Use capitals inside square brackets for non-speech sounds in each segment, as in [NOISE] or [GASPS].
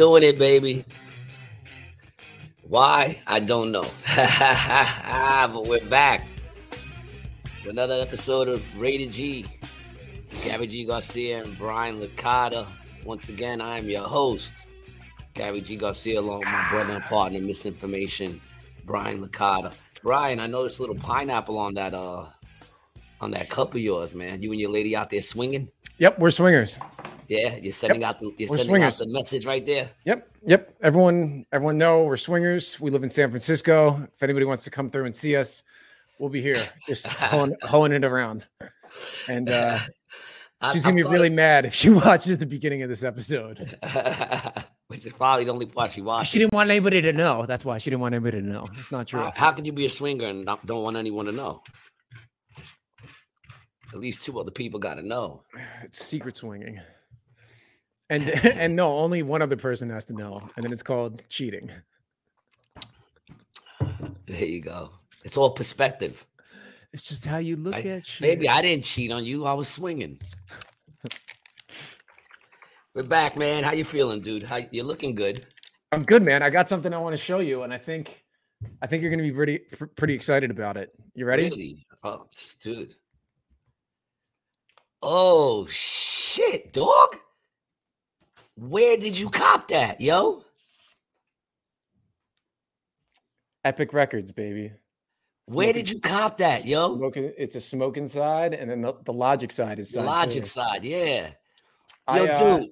doing it, baby. Why? I don't know. [LAUGHS] but we're back. with Another episode of Rated G. Gary G. Garcia and Brian Licata. Once again, I am your host, Gary G. Garcia, along with my brother and partner, Misinformation, Brian Licata. Brian, I noticed a little pineapple on that uh on that cup of yours, man. You and your lady out there swinging. Yep, we're swingers. Yeah, you're sending Yep. out the you're We're sending swingers. out the message right there. Yep, yep. Everyone, everyone know we're swingers. We live in San Francisco. If anybody wants to come through and see us, we'll be here, just [LAUGHS] hoeing, hoeing it around. And uh, [LAUGHS] she's gonna be really it- mad if she [LAUGHS] watches the beginning of this episode. Which is probably the only part she watched. She didn't want anybody to know. That's why she didn't want anybody to know. It's not true. How, how could you be a swinger and not, don't want anyone to know? At least two other people got to know. [SIGHS] It's secret swinging. And [LAUGHS] [LAUGHS] and no, only one other person has to know, and then it's called cheating. There you go. It's all perspective. It's just how you look I- at shit. Baby, I didn't cheat on you. I was swinging. We're back, man. How you feeling, dude? How you're looking good? I'm good, man. I got something I want to show you, and I think, I think you're gonna be pretty, pretty excited about it. You ready? Really? Oh, dude. Oh shit, dog. Where did you cop that, yo? Epic Records, baby. Where did you cop that, yo? Smoking, it's a smoking side, and then the, the Logic side is The Logic too. side, yeah. I, Yo, uh, dude,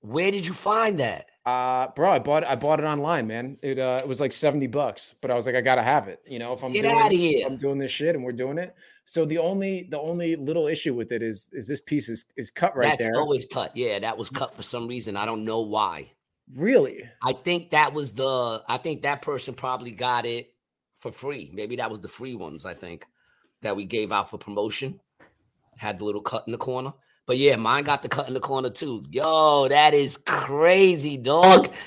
where did you find that? Uh, bro, I bought I bought it online, man. It uh, it was like seventy bucks, but I was like, I gotta have it. You know, if I'm Get doing outta it- here. I'm doing this shit, and we're doing it. So the only the only little issue with it is is this piece is is cut right there. That's there. always cut. Yeah, that was cut for some reason. I don't know why. Really? I think that was the. I think that person probably got it for free. Maybe that was the free ones. I think that we gave out for promotion. Had the little cut in the corner. But yeah, mine got the cut in the corner too. Yo, that is crazy, dog. [LAUGHS]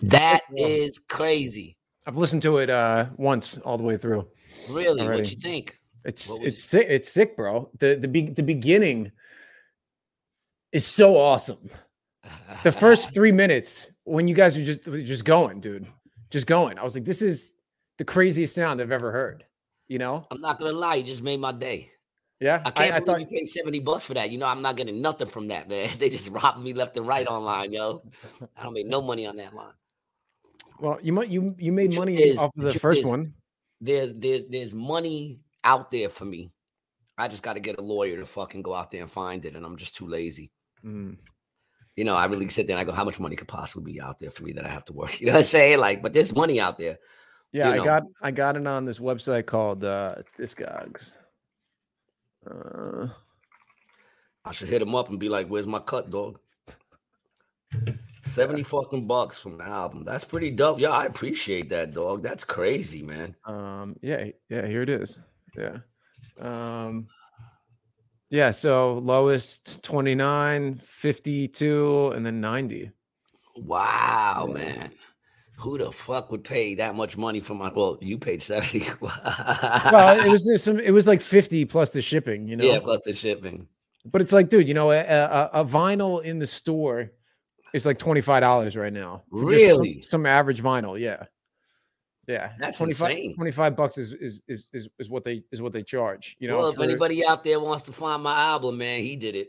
That is crazy. I've listened to it uh once all the way through. Really, what Already. you think? It's What it's sick. It's sick, bro. The the be- the beginning is so awesome. The first [LAUGHS] three minutes when you guys are just just going, dude, just going. I was like, this is the craziest sound I've ever heard. You know? I'm not gonna lie, you just made my day. Yeah. I can't I, believe thought you paid 70 bucks for that. You know, I'm not getting nothing from that, man. [LAUGHS] They just robbed me left and right online, yo. I don't make no money on that line. Well, you might you you made money off of the first one. There's there's there's money out there for me. I just got to get a lawyer to fucking go out there and find it, and I'm just too lazy. Mm. You know, I really sit there and I go, how much money could possibly be out there for me that I have to work? [LAUGHS] You know what I'm saying? Like, but there's money out there. Yeah, you I know. got I got it on this website called uh guy's uh I should hit him up and be like, "Where's my cut, dog?" Seventy fucking bucks from the album. That's pretty dope. Yeah, I appreciate that, dog. That's crazy, man. Um, yeah, yeah, here it is. Yeah. Um, yeah, so lowest 29, 52, and then 90. Wow, Yeah. man. Who the fuck would pay that much money for my? Well, you paid seventy. [LAUGHS] Well, it was some, it was like 50 plus the shipping, you know. yeah, plus the shipping. But it's like, dude, you know, a, a, a vinyl in the store is like $25 right now. just some- Really? Some, average vinyl, yeah. Yeah. That's 25, insane. 25 bucks is, is is is is what they is what they charge, you know. well, if for anybody out there wants to find my album, man, he did it.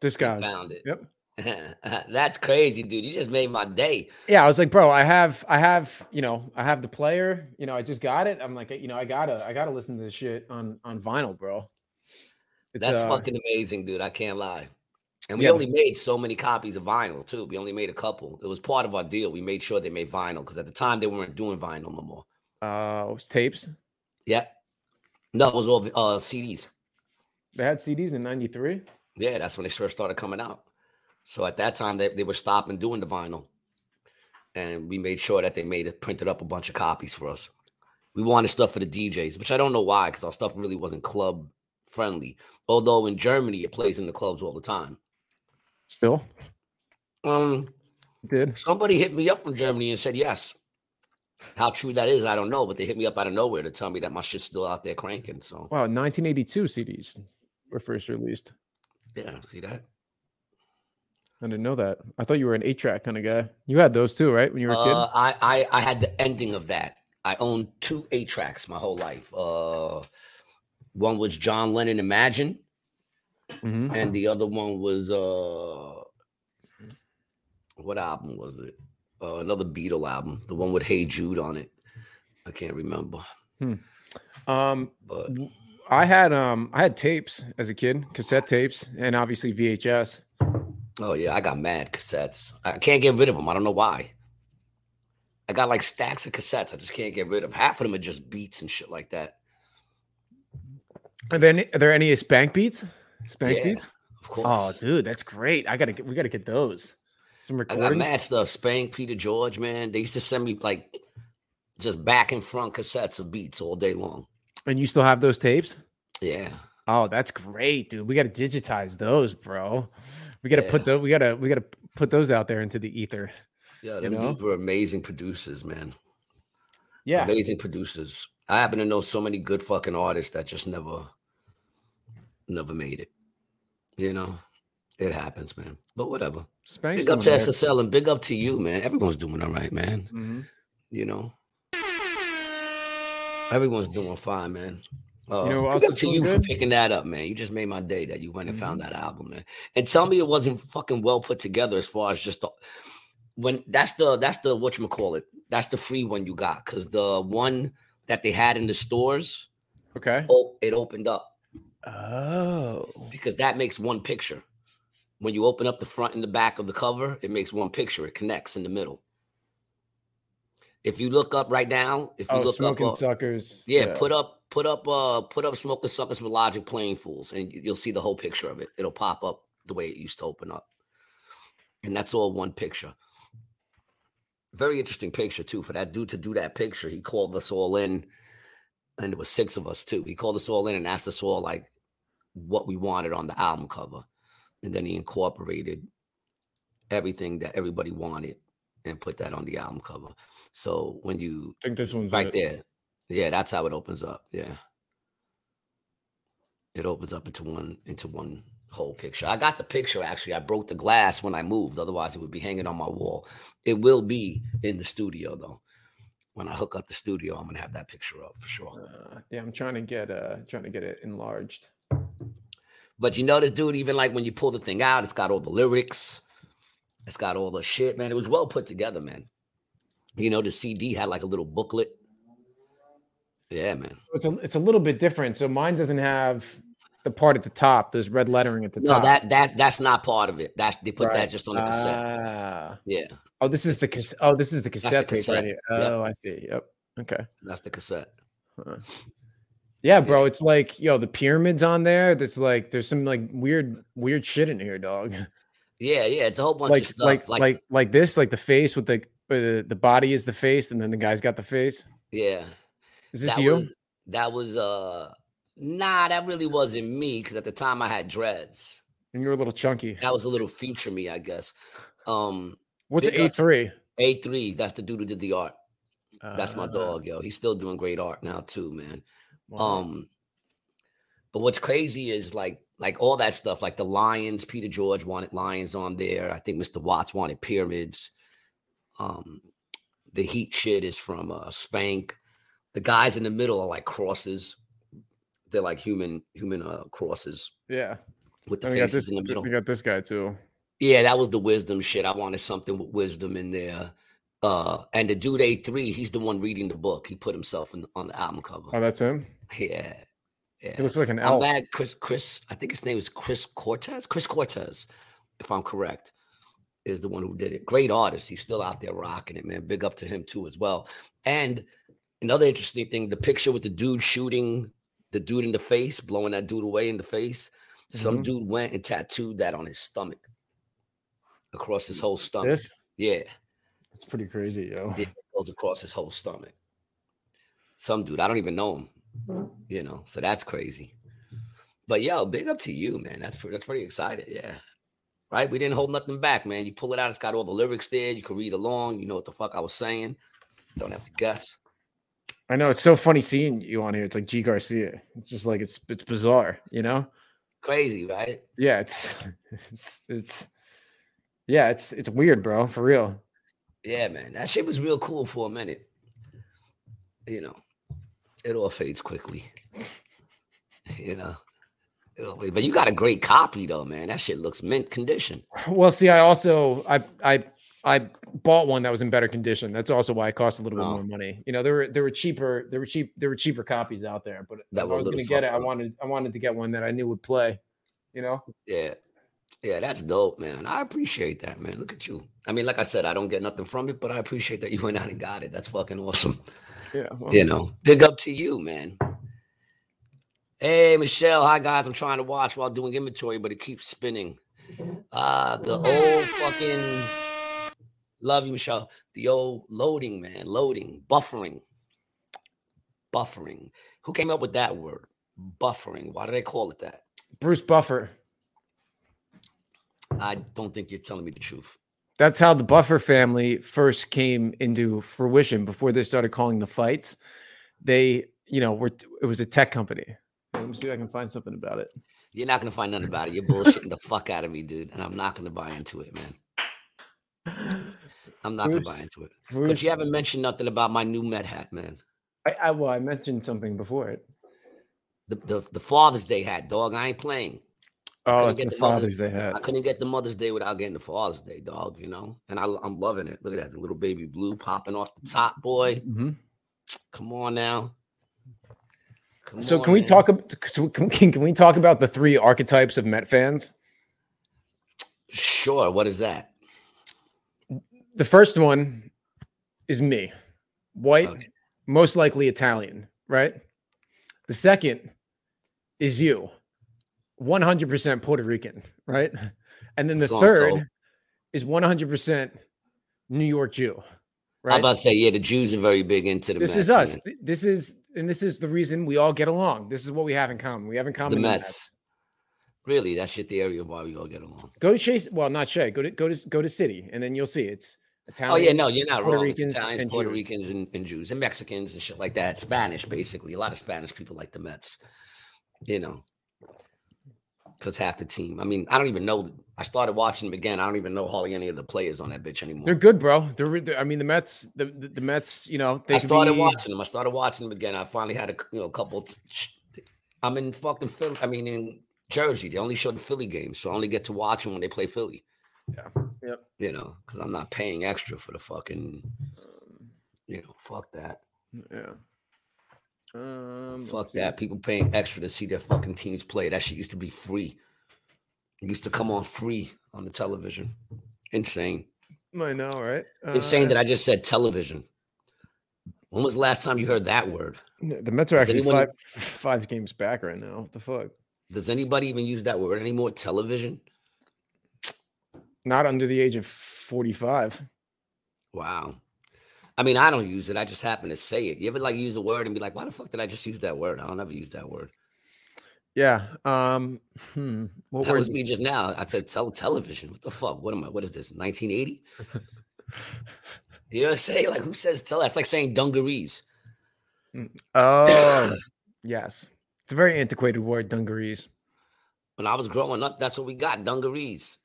this He guy. found it. Yep. [LAUGHS] That's crazy, dude. You just made my day. yeah i was like bro i have i have you know i have the player you know i just got it i'm like you know i gotta i gotta listen to this shit on on vinyl bro It's, That's uh, fucking amazing, dude. I can't lie. And we Yeah. only made so many copies of vinyl too. We only made a couple. It was part of our deal. We made sure they made vinyl because at the time they weren't doing vinyl no more. uh it was tapes Yeah. No, it was all uh, CDs. they had cds in 93 Yeah, that's when they first started coming out. So at that time, they, they were stopping doing the vinyl. And we made sure that they made it, printed up a bunch of copies for us. We wanted stuff for the DJs, which I don't know why, because our stuff really wasn't club friendly. Although in Germany, it plays in the clubs all the time. Still Um, did somebody hit me up from Germany and said yes. How true that is, I don't know, but they hit me up out of nowhere to tell me that my shit's still out there cranking. So wow 1982 cds were first released yeah, see that. I didn't know that. I thought you were an eight track kind of guy. You had those too, right? When you were a kid. Uh, I, I I had the ending of that. I owned two eight tracks my whole life. Uh, one was John Lennon Imagine, Mhm. and the other one was uh, what album was it? Uh, another Beatle album, the one with Hey Jude on it. I can't remember, Um, but I had um, I had tapes as a kid, cassette tapes, and obviously VHS. oh yeah, I got mad cassettes. I can't get rid of them. I don't know why. I got like stacks of cassettes. I just can't get rid of. Half of them are just beats and shit like that. Are there any, are there any Spank beats? Spank Yeah, beats? Of course. Oh, dude, that's great. I gotta get. We gotta get those. Some I got mad stuff. Spank, Peter George, man. They used to send me like just back and front cassettes of beats all day long. And you still have those tapes? Yeah. Oh, that's great, dude. We got to digitize those, bro. We got to put those. We got to we got to put those out there into the ether. Yeah, You them dudes were amazing producers, man. Yeah, Amazing producers. I happen to know so many good fucking artists that just never, never made it. You know, it happens, man. But whatever. Spank's Big up to. SSL and big up to you, man. Everyone's doing all right, man. Mhm. You know, everyone's doing fine, man. Uh, know who big up to you for picking that up, man. You just made my day that you went and found Mm-hmm. that album, man. And tell me it wasn't fucking well put together as far as just the when that's the that's the what you call it. That's the free one you got because the one that they had in the stores, Okay. oh, it opened up Oh, because that makes one picture. When you open up the front and the back of the cover, it makes one picture. It connects in the middle. If you look up right now, if you oh, look smoking up, uh, suckers. yeah, put up, put up, uh, put up "Smoking Suckers with Logic Playing Fools," and you- you'll see the whole picture of it. It'll pop up the way it used to open up, and that's all one picture. Very interesting picture too. For that dude to do that picture, he called us all in, and there was six of us too. He called us all in and asked us all like what we wanted on the album cover, and then he incorporated everything that everybody wanted and put that on the album cover. So when you I think this one's right it. there. Yeah, that's how it opens up. Yeah. It opens up into one into one whole picture. I got the picture actually. I broke the glass when I moved, otherwise it would be hanging on my wall. It will be in the studio though. When I hook up the studio, I'm gonna have that picture up for sure. Uh, yeah, I'm trying to get uh trying to get it enlarged. But you notice, dude, even like when you pull the thing out, it's got all the lyrics, it's got all the shit, man. It was well put together, man. You know, the CD had like a little booklet. Yeah, man. It's a it's a little bit different. So mine doesn't have the part at the top. There's red lettering at the No, top. No, that that that's not part of it. That's they put Right. that just on the cassette. Ah. yeah, Oh, this is the cas- oh, this is the the cassette tape right cassette. here. Yep. Oh, I see. Yep. Okay. that's the cassette. Huh. Yeah, bro. It's like yo, the pyramids on there. There's like there's some like weird weird shit in here, dog. Yeah, yeah, it's a whole bunch Like of stuff. like Like, like like this, like the face with the uh, the body is the face, and then the guy's got the face. yeah, Is this that you? was that was uh nah, that really wasn't me because at the time I had dreads. and you're a little chunky. That was a little future me, I guess. Um, What's A three? A three, that's the dude who did the art. That's my Ah, dog, yo. He's still doing great art now too, man. wow. Um, but what's crazy is like like all that stuff, like the lions. Peter George wanted lions on there. I think Mr. Watts wanted pyramids. Um, the heat shit is from uh, Spank. The guys in the middle are like crosses. They're like human human uh, crosses yeah. with the faces this. in the middle. We got this guy too. Yeah, that was the wisdom shit. I wanted something with wisdom in there. Uh, and the dude A3, he's the one reading the book. He put himself in, on the album cover. Oh, that's him. Yeah. Yeah. He looks like an I'm elf. mad Chris Chris, I think his name is Chris Cortez. Chris Cortez, if I'm correct, is the one who did it. Great artist. He's still out there rocking it, man. Big up to him too as well. And another interesting thing, the picture with the dude shooting the dude in the face, blowing that dude away in the face. Some Mhm. dude went and tattooed that on his stomach. Across his whole stomach. This. Yeah. It's pretty crazy, yo. It goes across his whole stomach. Some dude, I don't even know him. You know, so that's crazy. But yo, big up to you, man. That's pretty, that's pretty excited. Yeah. Right? We didn't hold nothing back, man. You pull it out, it's got all the lyrics there. You can read along. You know what the fuck I was saying. Don't have to guess. I know it's so funny seeing you on here. It's like G Garcia. It's just like it's it's bizarre, you know? Crazy, right? Yeah, it's [LAUGHS] it's it's Yeah, it's it's weird, bro. For real. Yeah, man. That shit was real cool for a minute. You know, it all fades quickly. [LAUGHS] you know. But you got a great copy though, man. That shit looks mint condition. Well, see, I also I I I bought one that was in better condition. That's also why it cost a little bit oh. more money. You know, there were there were cheaper there were cheap there were cheaper copies out there, but that I was going to get it, I wanted I wanted to get one that I knew would play. You know? Yeah, yeah, that's dope, man. I appreciate that, man. Look at you. I mean, like I said, I don't get nothing from it, but I appreciate that [LAUGHS] you went out and got it. That's fucking awesome. Yeah, well, you know, big up to you, man. Hey, Michelle. Hi, guys. I'm trying to watch while doing inventory, but it keeps spinning. Uh, the old fucking love you, Michelle. The old loading, man, loading, buffering, buffering. Who came up with that word? Buffering. Why do they call it that? Bruce Buffer. I don't think you're telling me the truth. That's how the Buffer family first came into fruition before they started calling the fights. They, you know, were it was a tech company. Let me see if I can find something about it. You're not gonna find nothing about it. You're bullshitting the fuck out of me, dude, and I'm not gonna buy into it, man. I'm not Bruce, gonna buy into it. Bruce, but you haven't mentioned nothing about my new Met hat, man. I, I well, I mentioned something before it. The, the the Father's Day hat, dog. I ain't playing. Oh, it's the, the Father's Day hat. I couldn't get the Mother's Day without getting the Father's Day, dog. You know, and I, am loving it. Look at that, the little baby blue popping off the top, boy. Mm-hmm. Come on now. Come so on, can we man. talk? So can, can we talk about the three archetypes of Met fans? Sure. What is that? The first one is me, white, okay. most likely Italian, right? The second is you 100% Puerto Rican, right? And then the third is 100% New York Jew. Right? I'm about to say, yeah, the Jews are very big into the. Mets. This Mets, is us. Man. This is, and this is the reason we all get along. This is what we have in common. We have in common the Mets. Really, that's shit the area of why we all get along. Go to Chase. Well, not Shea. Go to go to go to Citi, and then you'll see it's Italian. Oh yeah, no, you're not Puerto wrong. Ricans Italians, and Puerto Jews. Ricans, and, and Jews, and Mexicans and shit like that. Spanish, basically, a lot of Spanish people like the Mets. You know, because half the team. I mean, I don't even know. I started watching them again. I don't even know hardly any of the players on that bitch anymore. They're good, bro. They're, they're I mean, the Mets, the, the, the Mets. You know, I started be... watching them. I started watching them again. I finally had a you know couple. I'm in fucking Philly. I mean, in Jersey, they only show the Philly games, so I only get to watch them when they play Philly. Yeah. Yep. You know, because I'm not paying extra for the fucking. You know, fuck that. Yeah. Um, Fuck that. People paying extra to see their fucking teams play. That shit used to be free. It used to come on free on the television. Insane. I know, right? Uh, Insane that I just said television. When was the last time you heard that word? The Mets are does actually anyone, five, [LAUGHS] five games back right now. What the fuck? Does anybody even use that word anymore? Television? Not under the age of 45. Wow. I mean, I don't use it. I just happen to say it. You ever like use a word and be like, why the fuck did I just use that word? I don't ever use that word. Yeah. Um, hmm. What that was me just now. I said tele- television. What the fuck? What am I? What is this? 1980? [LAUGHS] you know what I'm saying? Like, who says tele? That's like saying dungarees. Mm, oh, yes. It's a very antiquated word, dungarees. When I was growing up, that's what we got dungarees.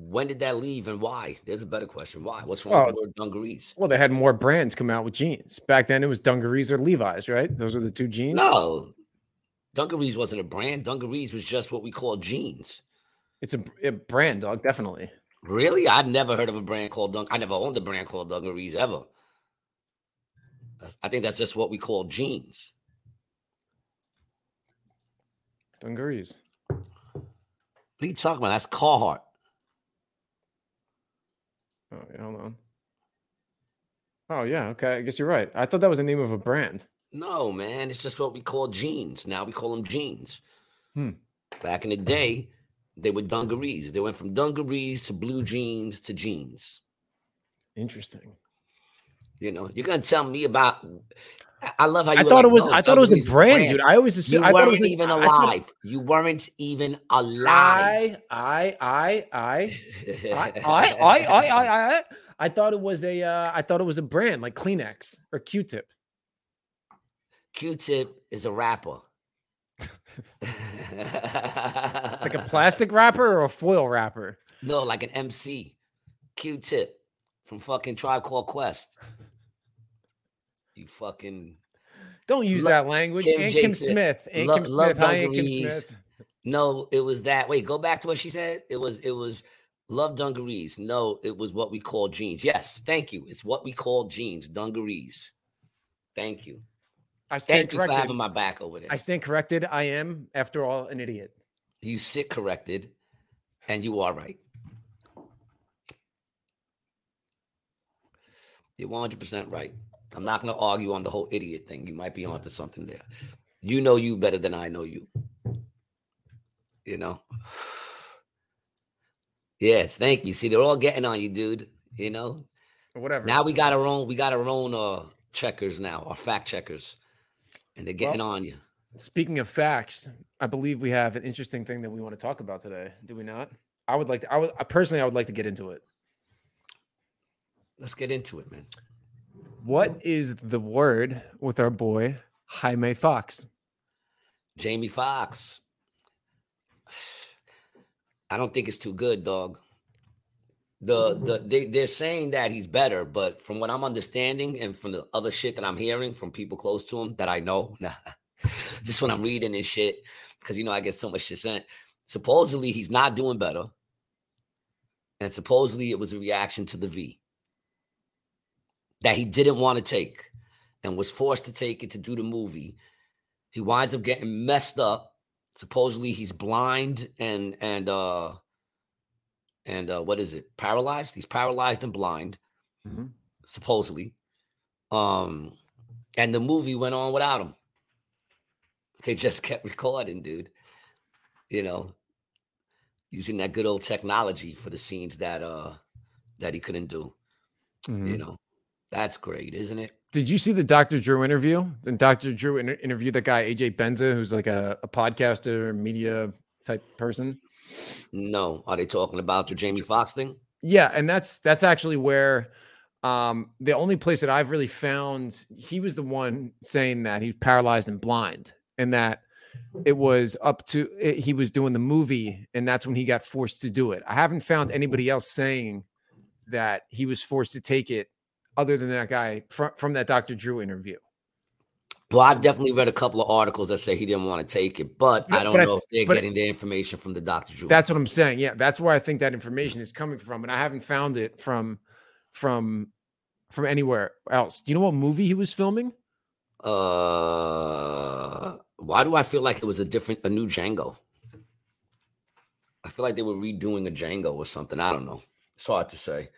When did that leave and why? There's a better question. Why? What's wrong with the word dungarees? Well, they had more brands come out with jeans. Back then it was dungarees or Levi's, right? Those are the two jeans. No. Dungarees wasn't a brand. Dungarees was just what we call jeans. It's a, a brand, dog, definitely. Really? I'd never heard of a brand called Dunk. I never owned a brand called Dungarees ever. I think that's just what we call jeans. Dungarees. What are you talking about? That's Carhartt. Oh, yeah, hold on. Oh yeah, okay. I guess you're right. I thought that was the name of a brand. No, man, it's just what we call jeans. Now we call them jeans. Hmm. Back in the day, they were dungarees. They went from dungarees to blue jeans to jeans. Interesting. You know, you're gonna tell me about. I love how you. I thought like, it was. No, I thought it was a brand, brand, dude. I always assumed. You I weren't was even alive. Thought, you weren't even alive. I, I, I, [LAUGHS] I, I, I, I, I, I, I thought it was a. Uh, I thought it was a brand like Kleenex or Q-Tip. Q-Tip is a rapper. [LAUGHS] like a plastic wrapper or a foil wrapper? No, like an MC. Q-Tip from fucking Tribe Called Quest. You fucking Don't use Lo- that language. Kim and Kim Smith. And Lo- Kim love Smith. Hi, Kim. Smith. no. It was that. Wait, go back to what she said. It was it was love dungarees. No, it was what we call jeans. Yes, thank you. It's what we call jeans, dungarees. Thank you. I stand Thank you for having my back over there. I stand corrected. I am, after all, an idiot. You sit corrected, and you are right. You're 100% right. I'm not going to argue on the whole idiot thing. You might be onto something there. You know you better than I know you. You know? [SIGHS] Yes, thank you. See, they're all getting on you, dude. You know? Whatever. Now we got our own, we got our own uh checkers now, our fact checkers. And they're getting on you. Speaking of facts, I believe we have an interesting thing that we want to talk about today. Do we not? I would like to. I would I personally. I would like to get into it. Let's get into it, man. What is the word with our boy Jaime Foxx? Jamie Foxx. [SIGHS] I don't think it's too good, dog. The the they, they're saying that he's better, but from what I'm understanding and from the other shit that I'm hearing from people close to him that I know, [LAUGHS] nah, just when I'm reading and shit, because you know I get so much shit sent. Supposedly he's not doing better, and supposedly it was a reaction to the V that he didn't want to take and was forced to take it to do the movie. He winds up getting messed up. Supposedly he's blind and and uh and uh what is it? Paralyzed? He's paralyzed and blind, Mhm. supposedly. Um and the movie went on without him. They just [LAUGHS] kept recording, dude. You know, using that good old technology for the scenes that uh that he couldn't do. Mhm. You know, that's great, isn't it? Did you see the Dr. Drew interview? The Dr. Drew inter- interviewed that guy AJ Benza, who's like a, a podcaster, media type person. No. Are they talking about the Jamie Foxx thing? Yeah, and that's that's actually where um the only place that I've really found he was the one saying that he's paralyzed and blind and that it was up to it, he was doing the movie and that's when he got forced to do it. I haven't found anybody else saying that he was forced to take it other than that guy from from that Dr. Drew interview. Well, I've definitely read a couple of articles that say he didn't want to take it, but Yeah, I don't but I- know if they're getting their information from the Dr. Drew. That's what I'm saying. Yeah, that's where I think that information is coming from, and I haven't found it from from from anywhere else. Do you know what movie he was filming? uh why do I feel like it was a different a new Django? I feel like they were redoing a Django or something. I don't know. It's hard to say.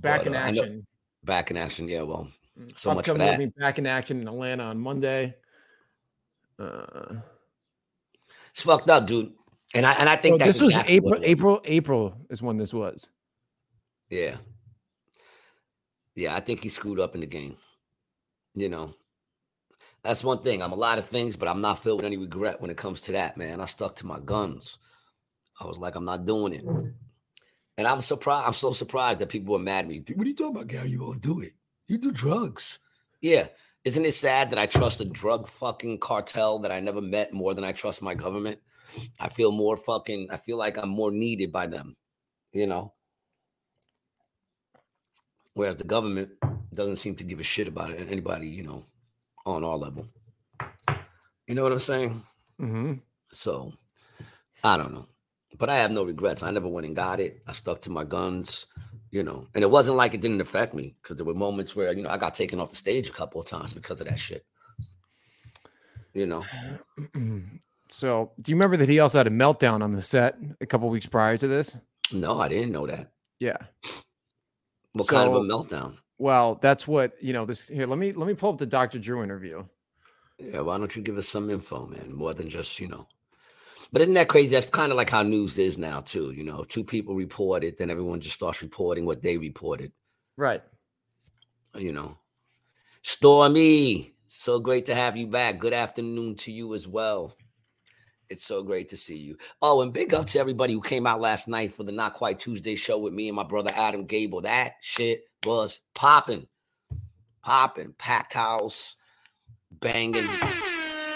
Back But, in uh, action. Back in action, yeah. Well, Mm, so much for upcoming that. Back in action in Atlanta on Monday. Uh, it's fucked up, dude. And I and I think that's this was exactly April. was. April. April is when this was. Yeah. Yeah, I think he screwed up in the game. You know, that's one thing. I'm a lot of things, but I'm not filled with any regret when it comes to that, man. I stuck to my guns. I was like, I'm not doing it. And I'm surprised. I'm so surprised that people were mad at me. What are you talking about, Gary? You won't do it. You do drugs. Yeah. Isn't it sad that I trust a drug fucking cartel that I never met more than I trust my government? I feel more fucking, I feel like I'm more needed by them, you know? Whereas the government doesn't seem to give a shit about it, anybody, you know, on our level. You know what I'm saying? hmm So I don't know. But I have no regrets. I never went and got it. I stuck to my guns, you know. And it wasn't like it didn't affect me because there were moments where, you know, I got taken off the stage a couple of times because of that shit. You know. [CLEARS THROAT] So, do you remember that he also had a meltdown on the set a couple weeks prior to this? No, I didn't know that. Yeah. What kind of a meltdown? Well, that's what you know. This here. Let me let me pull up the Dr. Drew interview. Yeah, why don't you give us some info, man? More than just, you know. But isn't that crazy? That's kind of like how news is now, too. You know, if two people report it, then everyone just starts reporting what they reported. Right. you know. Stormy, so great to have you back. Good afternoon to you as well. It's so great to see you. Oh, and big up to everybody who came out last night for the Not Quite Tuesday show with me and my brother Adam Gable. That shit was popping, popping, packed house, banging.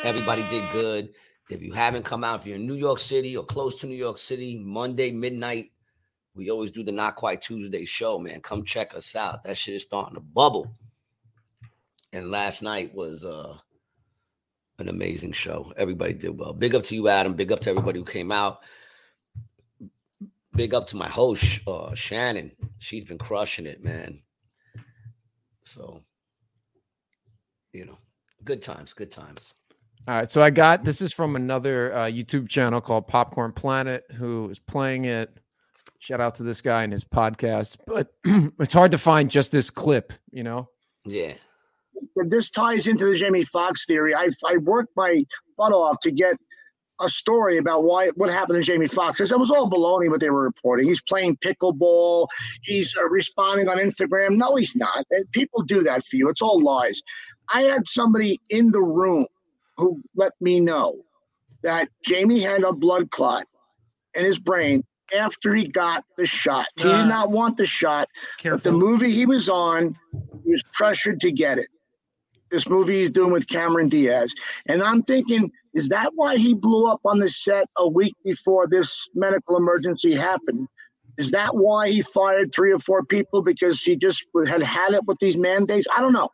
Everybody did good. If you haven't come out, if you're in New York City or close to New York City, Monday midnight, We always do the Not Quite Tuesday show, man. Come check us out. That shit is starting to bubble. And last night was uh an amazing show. Everybody did well. Big up to you, Adam. Big up to everybody who came out. Big up to my host, uh, Shannon. She's been crushing it, man. So, you know, good times, good times. All right, so I got this is from another uh, YouTube channel called Popcorn Planet, who is playing it. Shout out to this guy and his podcast, but [CLEARS THROAT] it's hard to find just this clip, you know. Yeah. This ties into the Jamie Foxx theory. I I worked my butt off to get a story about why what happened to Jamie Foxx because it was all baloney what they were reporting. He's playing pickleball. He's uh, responding on Instagram. No, he's not. People do that for you. It's all lies. I had somebody in the room who let me know that Jamie had a blood clot in his brain after he got the shot. He did ah. not want the shot, careful. but the movie he was on, he was pressured to get it. This movie he's doing with Cameron Diaz. And I'm thinking, is that why he blew up on the set a week before this medical emergency happened? Is that why he fired three or four people because he just had had it with these mandates? I don't know.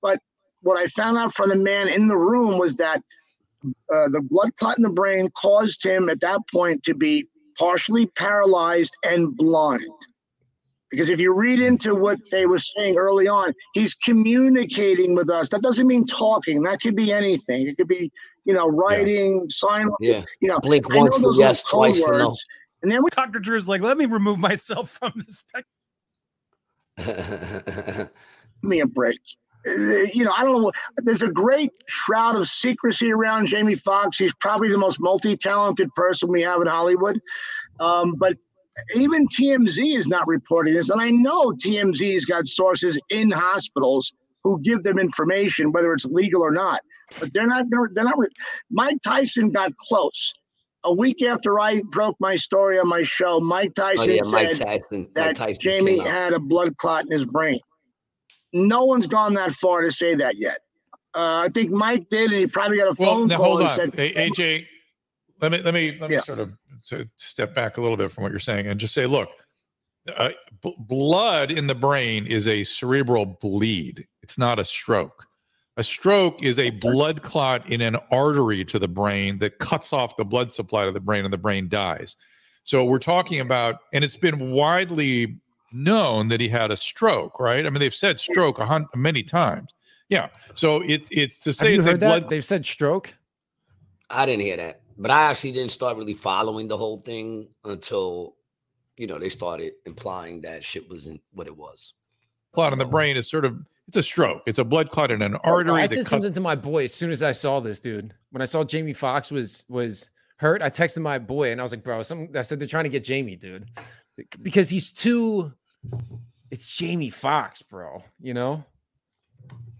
But what I found out from the man in the room was that uh, the blood clot in the brain caused him at that point to be partially paralyzed and blind. Because if you read into what they were saying early on, he's communicating with us. That doesn't mean talking. That could be anything. It could be, you know, writing, yeah. sign. Yeah. You know, blink once for yes, twice for no. And then we Dr. Drew's like, let me remove myself from this. [LAUGHS] Give me a break. Uh, you know, I don't know. There's a great shroud of secrecy around Jamie Foxx. He's probably the most multi-talented person we have in Hollywood. Um, but even TMZ is not reporting this, and I know TMZ's got sources in hospitals who give them information, whether it's legal or not. But they're not. They're not. Mike Tyson got close. A week after I broke my story on my show, Mike Tyson oh, yeah, Mike said Tyson, that Tyson Jamie had a blood clot in his brain. No one's gone that far to say that yet. Uh, I think Mike did, and he probably got a phone well, call. Hold on, said, hey, AJ. Let me let me let me yeah. sort of step back a little bit from what you're saying and just say, look, uh, b- blood in the brain is a cerebral bleed. It's not a stroke. A stroke is a blood clot in an artery to the brain that cuts off the blood supply to the brain, and the brain dies. So we're talking about, and it's been widely known that he had a stroke, right? I mean, they've said stroke a hundred, many times. Yeah. So it's it's to say Have that, blood, they've said stroke. I didn't hear that, but I actually didn't start really following the whole thing until you know they started implying that shit wasn't what it was. Clot so. in the brain is sort of it's a stroke. It's a blood clot in an oh, artery. I said cuts- something to my boy as soon as I saw this dude. When I saw Jamie Foxx was was hurt, I texted my boy and I was like, bro, some I said they're trying to get Jamie, dude because he's too. It's Jamie Foxx, bro. You know,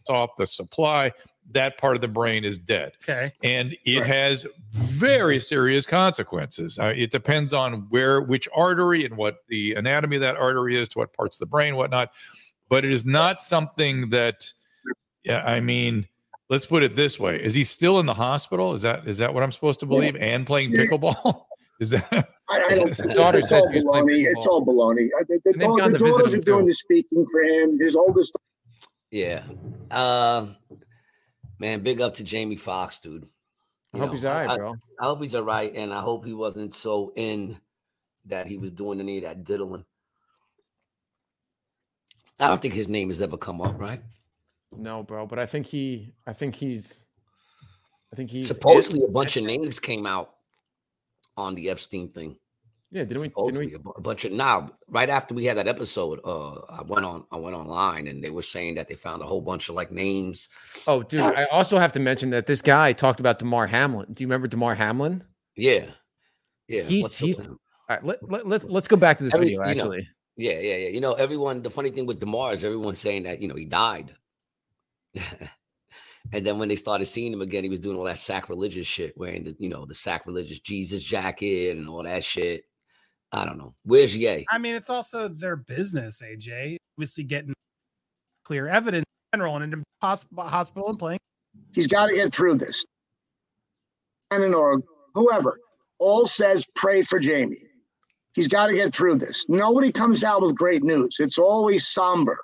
off the supply. That part of the brain is dead. Okay, and it right. has very serious consequences. Uh, it depends on where, which artery, and what the anatomy of that artery is, to what parts of the brain, whatnot. But it is not something that. Yeah, I mean, let's put it this way: Is he still in the hospital? Is that is that what I'm supposed to believe? Yeah. And playing pickleball? [LAUGHS] Is that? I, I don't. [LAUGHS] it's, it's all baloney. It's all baloney. The, the, the, the daughters are doing the speaking for him. His oldest. Yeah. Uh, man, big up to Jamie Foxx, dude. You I hope know, he's all right, I, bro. I, I hope he's all right, and I hope he wasn't so in that he was doing any of that diddling. I don't think his name has ever come up, right? No, bro. But I think he. I think he's. I think he's supposedly a bunch of names came out on the Epstein thing. Yeah, didn't we? Didn't we? A bunch of now, right after we had that episode, uh, I went on, I went online, and they were saying that they found a whole bunch of like names. Oh, dude! I also have to mention that this guy talked about Damar Hamlin. Do you remember Damar Hamlin? Yeah, yeah. He's he's. All right, let, let, let's let's go back to this Every, video. Actually, know, yeah, yeah, yeah. You know, everyone. The funny thing with Damar is everyone's saying that you know he died. [LAUGHS] And then when they started seeing him again, he was doing all that sacrilegious shit, wearing the, you know, the sacrilegious Jesus jacket and all that shit. I don't know. Where's Ye? I mean, it's also their business, AJ. Obviously, getting clear evidence in general and into hospital and playing. He's got to get through this. And or whoever all says pray for Jamie. He's got to get through this. Nobody comes out with great news. It's always somber.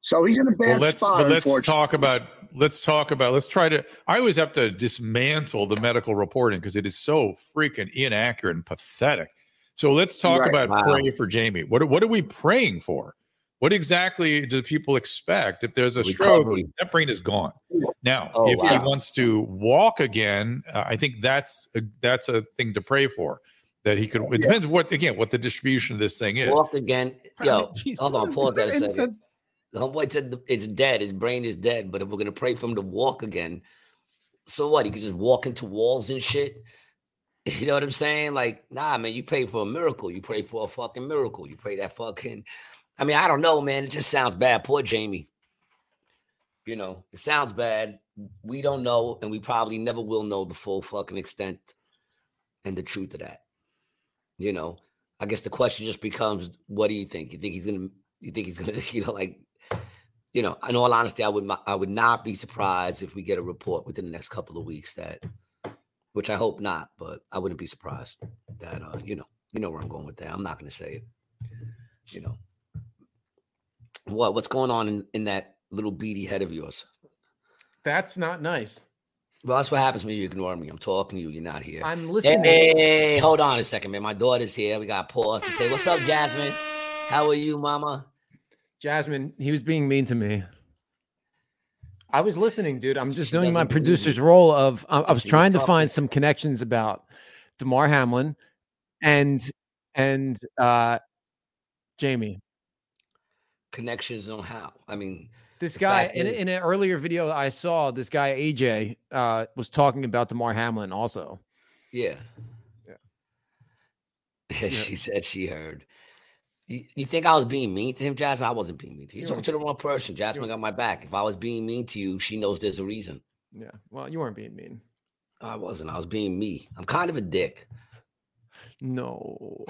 So he's in a bad well, let's, spot. But let's talk about. Let's talk about. Let's try to. I always have to dismantle the medical reporting because it is so freaking inaccurate and pathetic. So let's talk right. about wow. pray for Jamie. What what are we praying for? What exactly do people expect if there's a Recovery. stroke? That brain is gone. Now, oh, if wow. he wants to walk again, uh, I think that's a, that's a thing to pray for. That he could. It yeah. depends what again what the distribution of this thing is. Walk again, yo. [LAUGHS] hold on, pause that a second. The homeboy said it's dead. His brain is dead. But if we're gonna pray for him to walk again, so what? He could just walk into walls and shit. [LAUGHS] You know what I'm saying? Like, nah, man. You pray for a miracle. You pray for a fucking miracle. You pray that fucking. I mean, I don't know, man. It just sounds bad. Poor Jamie. You know, it sounds bad. We don't know, and we probably never will know the full fucking extent and the truth of that. You know, I guess the question just becomes, what do you think? You think he's gonna? You think he's gonna? [LAUGHS] You know, like you know, in all honesty, I would I would not be surprised if we get a report within the next couple of weeks that, which I hope not, but I wouldn't be surprised that uh, you know, you know where I'm going with that. I'm not going to say it. You know, what what's going on in, in that little beady head of yours? That's not nice. Well, that's what happens when you ignore me. I'm talking to you. You're not here. I'm listening. Hey, hey, hold on a second, man. My daughter's here. We got to pause to say, "What's up, Jasmine? How are you, Mama?" Jasmine, he was being mean to me. I was listening, dude. I'm just she doing my producer's role of I, I was trying to find some connections about Damar Hamlin and and uh Jamie. Connections on how? I mean, this guy in, in an earlier video I saw, this guy AJ uh was talking about Damar Hamlin also. Yeah. Yeah. [LAUGHS] Yeah. she said she heard. You, think I was being mean to him, Jasmine? I wasn't being mean to you. You talking to the wrong person. Jasmine got my back. If I was being mean to you, she knows there's a reason. Yeah. Well, you weren't being mean. I wasn't. I was being me. I'm kind of a dick. No.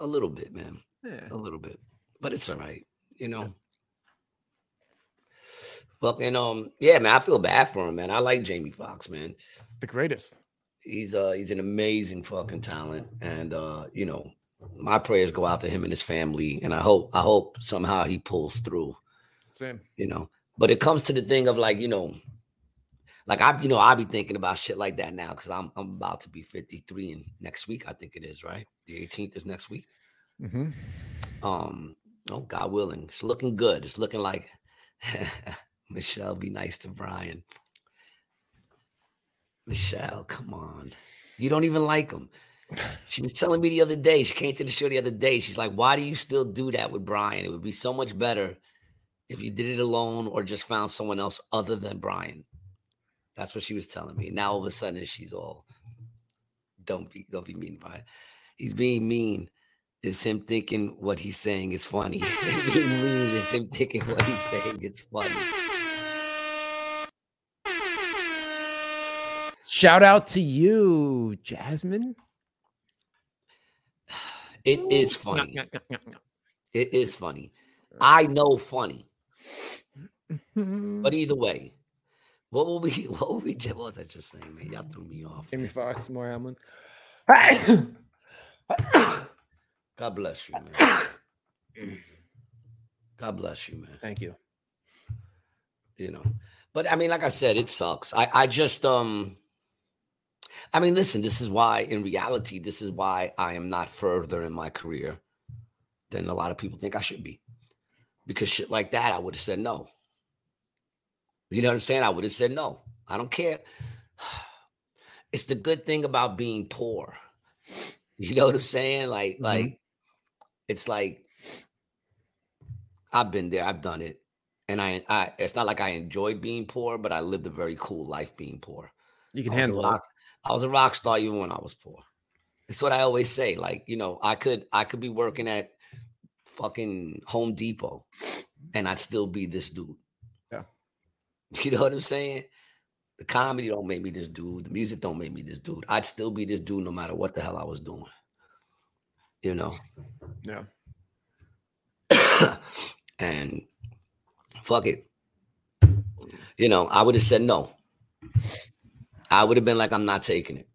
A little bit, man. Yeah. A little bit. But it's all right. You know. Fucking um, yeah, man. I feel bad for him, man. I like Jamie Foxx, man. The greatest. He's uh he's an amazing fucking talent. And uh, you know, my prayers go out to him and his family, and I hope I hope somehow he pulls through. Same, you know. But it comes to the thing of like you know, like I you know I be thinking about shit like that now because I'm I'm about to be 53 and next week I think it is right. The 18th is next week. Mm-hmm. Um. Oh God willing, it's looking good. It's looking like [LAUGHS] Michelle. Be nice to Brian. Michelle, come on. You don't even like him. She was telling me the other day, she came to the show the other day. She's like, Why do you still do that with Brian? It would be so much better if you did it alone or just found someone else other than Brian. That's what she was telling me. Now all of a sudden she's all don't be don't be mean, Brian. He's being mean. [LAUGHS] Is him thinking what he's saying is funny. being mean is him thinking what he's saying it's funny. Shout out to you, Jasmine. It is funny. It is funny. I know funny. But either way, what will we [LAUGHS] what will we what was I just saying, man? Y'all threw me off. Jamie Foxx, more Hamlin. [COUGHS] God bless you, man. God bless you, man. Thank you. You know, but I mean, like I said, it sucks. I I just um I mean, listen, this is why, in reality, this is why I am not further in my career than a lot of people think I should be. Because shit like that, I would have said no. You know what I'm saying? I would have said no. I don't care. [SIGHS] It's the good thing about being poor. [LAUGHS] You know what I'm saying? Like, mm-hmm. like, it's like I've been there, I've done it. And I, I it's not like I enjoyed being poor, but I lived a very cool life being poor. You can handle it. I was a rock star even when I was poor. It's what I always say. Like, you know, I could I could be working at fucking Home Depot and I'd still be this dude. Yeah. [LAUGHS] You know what I'm saying? The comedy don't make me this dude. The music don't make me this dude. I'd still be this dude no matter what the hell I was doing. You know? Yeah. [COUGHS] and fuck it. You know, I would have said no. I would have been like, I'm not taking it.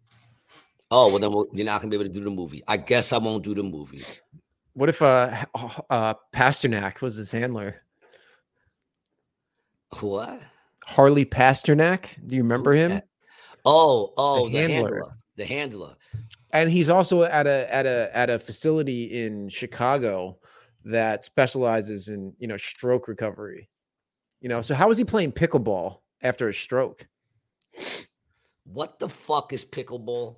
Oh well, then we'll, you're not gonna be able to do the movie. I guess I won't do the movie. What if uh, uh Pasternak was his handler? What? Harley Pasternak. Do you remember Who's him? that? Oh, oh, the, handler. handler. The handler. And he's also at a at a at a facility in Chicago that specializes in you know stroke recovery. You know, so how is he playing pickleball after a stroke? What the fuck is pickleball?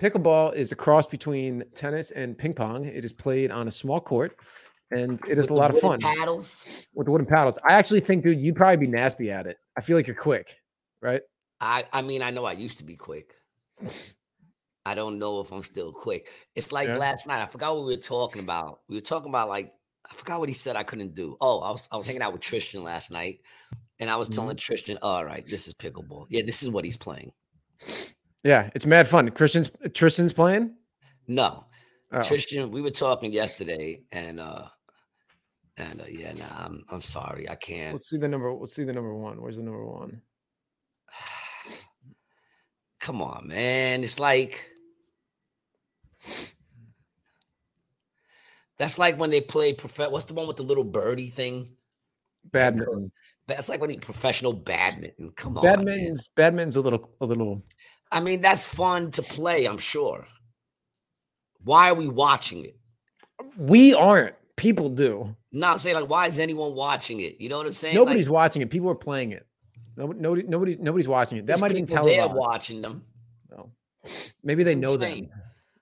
Pickleball is a cross between tennis and ping pong. It is played on a small court, and it is With a lot of fun Paddles. with the wooden paddles. I actually think, dude, you'd probably be nasty at it. I feel like you're quick, right? I I mean, I know I used to be quick. I don't know if I'm still quick. It's like Yeah. last night. I forgot what we were talking about. We were talking about like I forgot what he said I couldn't do. Oh, I was I was hanging out with Tristan last night, and I was telling mm-hmm. Tristan, "All right, this is pickleball. Yeah, this is what he's playing." Yeah, it's mad fun. Christian's Tristan's playing. No, Oh. Tristan, we were talking yesterday, and uh and uh, yeah, nah, I'm I'm sorry, I can't. Let's see the number. Let's see the number one. Where's the number one? [SIGHS] Come on, man. It's like that's like when they play prof. What's the one with the little birdie thing? Badminton. That's like when you professional badminton. Come on, man. Badminton's badminton's a little a little. I mean, that's fun to play. I'm sure. Why are we watching it? We aren't. People do. Not saying like, why is anyone watching it? You know what I'm saying? Nobody's like, watching it. People are playing it. Nobody, nobody, nobody's nobody's watching it. That might have been people there televised. watching them. No. Maybe they know them.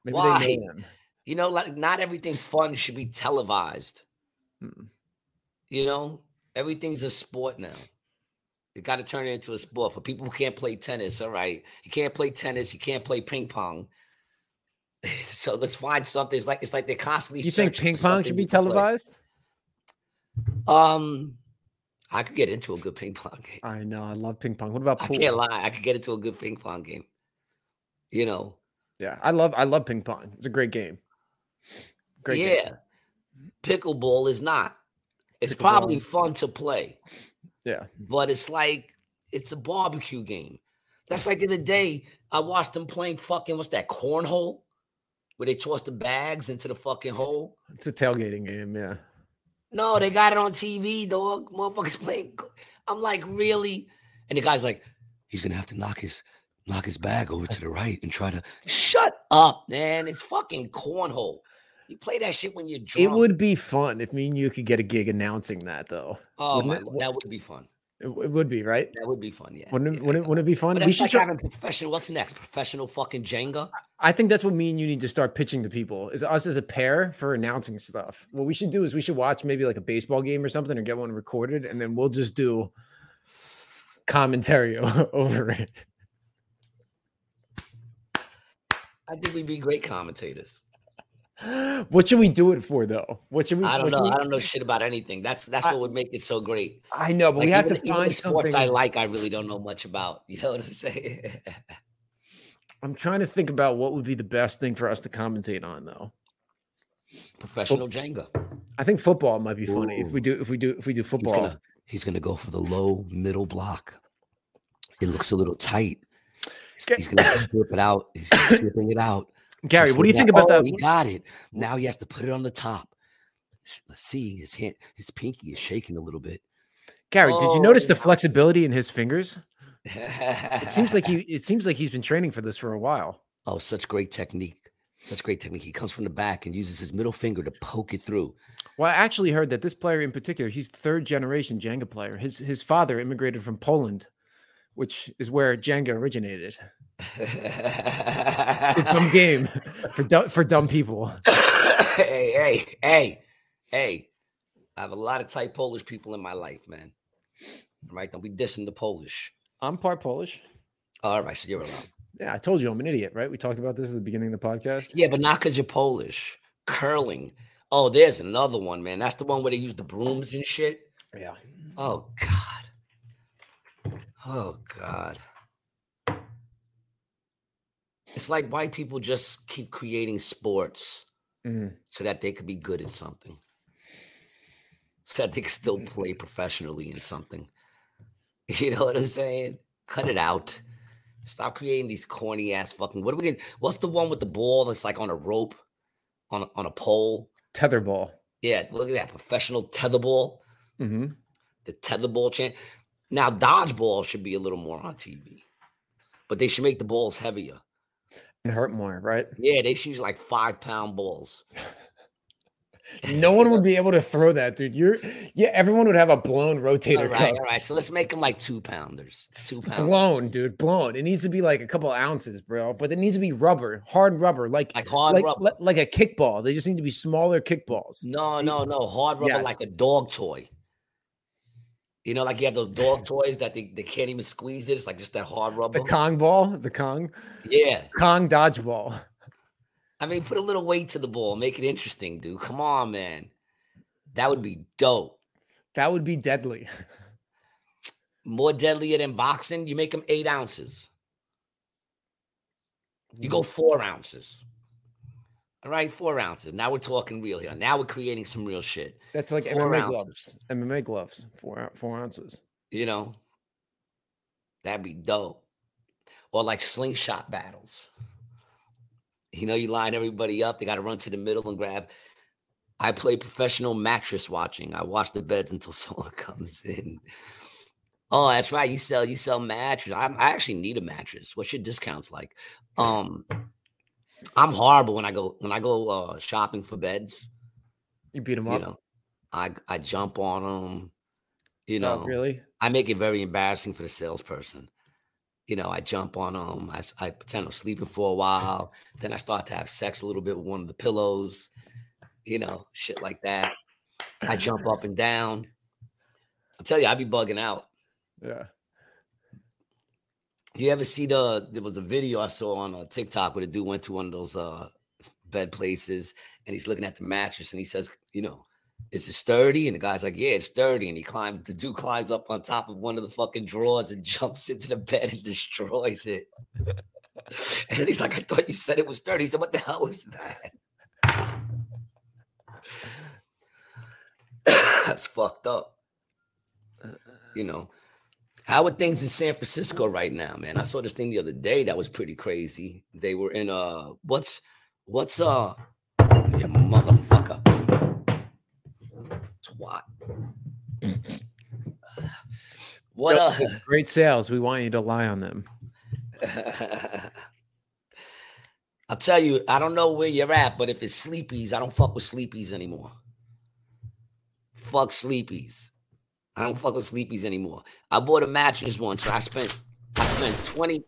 Maybe Why? they know them. You know, like not everything fun should be televised. Mm. You know, everything's a sport now. You got to turn it into a sport for people who can't play tennis. All right, you can't play tennis. You can't play ping pong. [LAUGHS] so let's find something. It's like it's like they're constantly. You think ping pong should be play. televised? Um, I could get into a good ping pong game. I know. I love ping pong. What about I pool? can't lie. I could get into a good ping pong game. You know, Yeah, I love I love ping pong. It's a great game. Great game. yeah. Pickleball is not. It's probably fun to play. Yeah. but it's like it's a barbecue game. That's like in the day I watched them playing fucking what's that cornhole, where they toss the bags into the fucking hole. It's a tailgating game. Yeah. No, they got it on TV, dog. Motherfuckers [LAUGHS] playing. I'm like, really? And the guy's like, he's gonna have to knock his knock his bag over to the right and try to shut up, man. It's fucking cornhole. You play that shit when you're drunk. It would be fun if me and you could get a gig announcing that, though. Oh my, that would be fun. It, it would be right. That would be fun. Yeah. Wouldn't it, yeah. wouldn't, it, wouldn't it be fun? But We should like try- having professional. What's next? Professional fucking Jenga. I think that's what me and you need to start pitching to people is us as a pair for announcing stuff. What we should do is we should watch maybe like a baseball game or something or get one recorded and then we'll just do commentary [LAUGHS] over it. I think we'd be great commentators. What should we do it for though? What should we I don't know. we- I don't know shit about anything. That's that's I- what would make it so great. I know, but Like, we have even to the- even find the sports something. I like. I really don't know much about. You know what I'm saying? [LAUGHS] I'm trying to think about what would be the best thing for us to commentate on though. Professional Jenga. I think football might be funny if we do if we do if we do He's football. gonna he's gonna go for the low middle block. It looks a little tight. He's, he's gonna slip [COUGHS] it out. He's slipping it out. Gary, what do you think about Oh, that? He got it. Now he has to put it on the top. Let's see. His hand, his pinky is shaking a little bit. Gary, did you oh, notice the Oh. flexibility in his fingers? It it seems like he [LAUGHS] it seems like he's been training for this for a while. Oh, such great technique. Such great technique. He comes from the back and uses his middle finger to poke it through. Well, I actually heard that this player in particular, he's third generation Jenga player. His his father immigrated from Poland, which is where Jenga originated. [LAUGHS] Dumb game for dumb, for dumb people. hey, hey, hey, hey. I have a lot of tight Polish people in my life, man. All right, don't be dissing the Polish. I'm part Polish. All right, so you're allowed. Yeah, I told you I'm an idiot, right? We talked about this at the beginning of the podcast. Yeah, but not because you're Polish. Curling. Oh, there's another one, man. That's the one where they use the brooms and shit. Yeah. Oh God. Oh God. It's like white people just keep creating sports Mhm. so that they could be good at something. So that they could still play professionally in something. [LAUGHS] You know what I'm saying? Cut it out. Stop creating these corny ass fucking. What are we? Gonna, what's the one with the ball that's like on a rope, on a, on a pole? Tetherball. Yeah, look at that professional tetherball. Mm-hmm. The tetherball chant. Now dodgeball should be a little more on TV, but they should make the balls heavier and hurt more, right? Yeah, they should use like five pound balls. No one would [LAUGHS] be able to throw that, dude. You're yeah, everyone would have a blown rotator all right, cuff. All right, so let's make them like two pounders. Two pounders. Blown, dude, blown. It needs to be like a couple ounces, bro. But it needs to be rubber, hard rubber, like like hard like, rubber, like a kickball. They just need to be smaller kickballs. No, no, no, hard rubber Yes. like a dog toy. You know, like you have those dog [LAUGHS] toys that they, they can't even squeeze it. It's like just that hard rubber. The Kong ball, the Kong, yeah. Kong dodgeball. I mean, put a little weight to the ball, make it interesting, dude. Come on, man. That would be dope. That would be deadly. More deadlier than boxing. You make them eight ounces. You go mm. four ounces. All right, four ounces. Now we're talking real here. Now we're creating some real shit. That's like Four MMA ounces. gloves. MMA gloves, four four ounces. You know, that'd be dope. Or like slingshot battles. You know, you line everybody up. They got to run to the middle and grab. I play professional mattress watching. I watch the beds until [LAUGHS] someone comes in. Oh, that's right. You sell you sell mattress. I'm, I actually need a mattress. What's your discounts like? Um, I'm horrible when I go when I go uh, shopping for beds. You beat them You up. know, I I jump on them. You Oh, know, really? I make it very embarrassing for the salesperson. You know, I jump on them. I, I pretend I'm sleeping for a while. Then I start to have sex a little bit with one of the pillows. You know, shit like that. I jump up and down. I tell you, I be bugging out. Yeah. You ever see the? There was a video I saw on uh, TikTok where the dude went to one of those uh, bed places and he's looking at the mattress and he says, you know, is it sturdy? And the guy's like, yeah, it's sturdy. And he climbs. The dude climbs up on top of one of the fucking drawers and [LAUGHS] jumps into the bed and destroys it. [LAUGHS] and he's like, I thought you said it was sturdy. He said, what the hell is that? [LAUGHS] That's fucked up. You know. How are things in San Francisco right now, man? I saw this thing the other day that was pretty crazy. They were in uh what's what's uh you motherfucker twat. [SIGHS] What uh great sales. We want you to lie on them. [LAUGHS] I'll tell you, I don't know where you're at, but if it's Sleepy's, I don't fuck with Sleepy's anymore. Fuck Sleepy's. I don't fuck with Sleepy's anymore. I bought a mattress once. So I spent I spent 20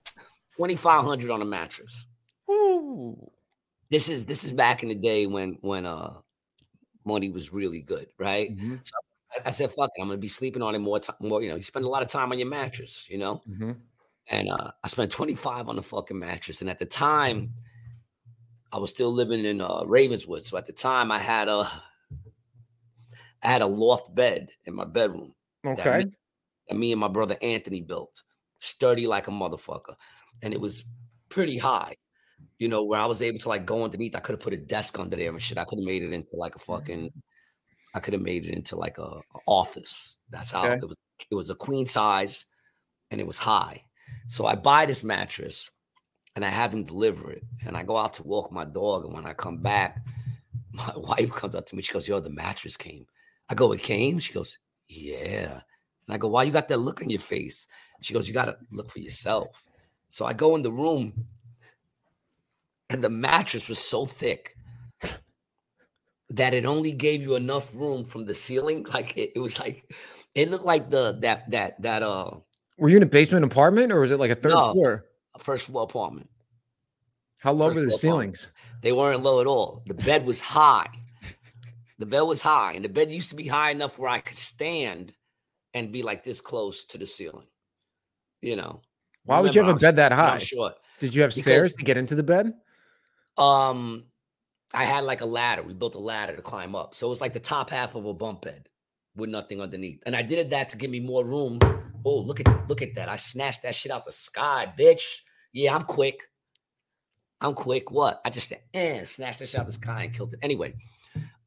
2500 on a mattress. Ooh. This is this is back in the day when when uh money was really good, right? Mhm, I, I said, fuck it, I'm gonna be sleeping on it more time, more, you know, you spend a lot of time on your mattress, you know? mhm. and uh, I spent 25 on the fucking mattress. And at the time, I was still living in uh, Ravenswood. So at the time, I had a I had a loft bed in my bedroom that Okay. me, that me and my brother Anthony built, sturdy like a motherfucker, and it was pretty high. You know, where I was able to like go underneath. I could have put a desk under there and shit. I could have made it into like a fucking. Mm. I could have made it into like a, a office. That's how Okay. it was. It was a queen size, and it was high. So I buy this mattress and I have him deliver it. And I go out to walk my dog. And when I come back, [LAUGHS] my wife comes up to me. She goes, Yo, the mattress came. I go, It came? She goes, Yeah. And I go, Why you got that look on your face? She goes, You got to look for yourself. So I go in the room and the mattress was so thick that it only gave you enough room from the ceiling. Like it, it was like, it looked like the, that, that, that, uh, Were you in a basement apartment or was it like a third No. floor? first floor apartment. How low First were the floor apartment. ceilings? They weren't low at all. The bed was high. The bed was high, and the bed used to be high enough where I could stand and be like this close to the ceiling. You know. Why would you have a bed that high? short. Did you have Because- stairs to get into the bed? Um, I had like a ladder. We built a ladder to climb up, so it was like the top half of a bunk bed with nothing underneath. And I did that to give me more room. Oh, look at look at that! I snatched that shit out the sky, bitch. Yeah, I'm quick. I'm quick. What? I just eh, snatched that shit out the sky and killed it. Anyway,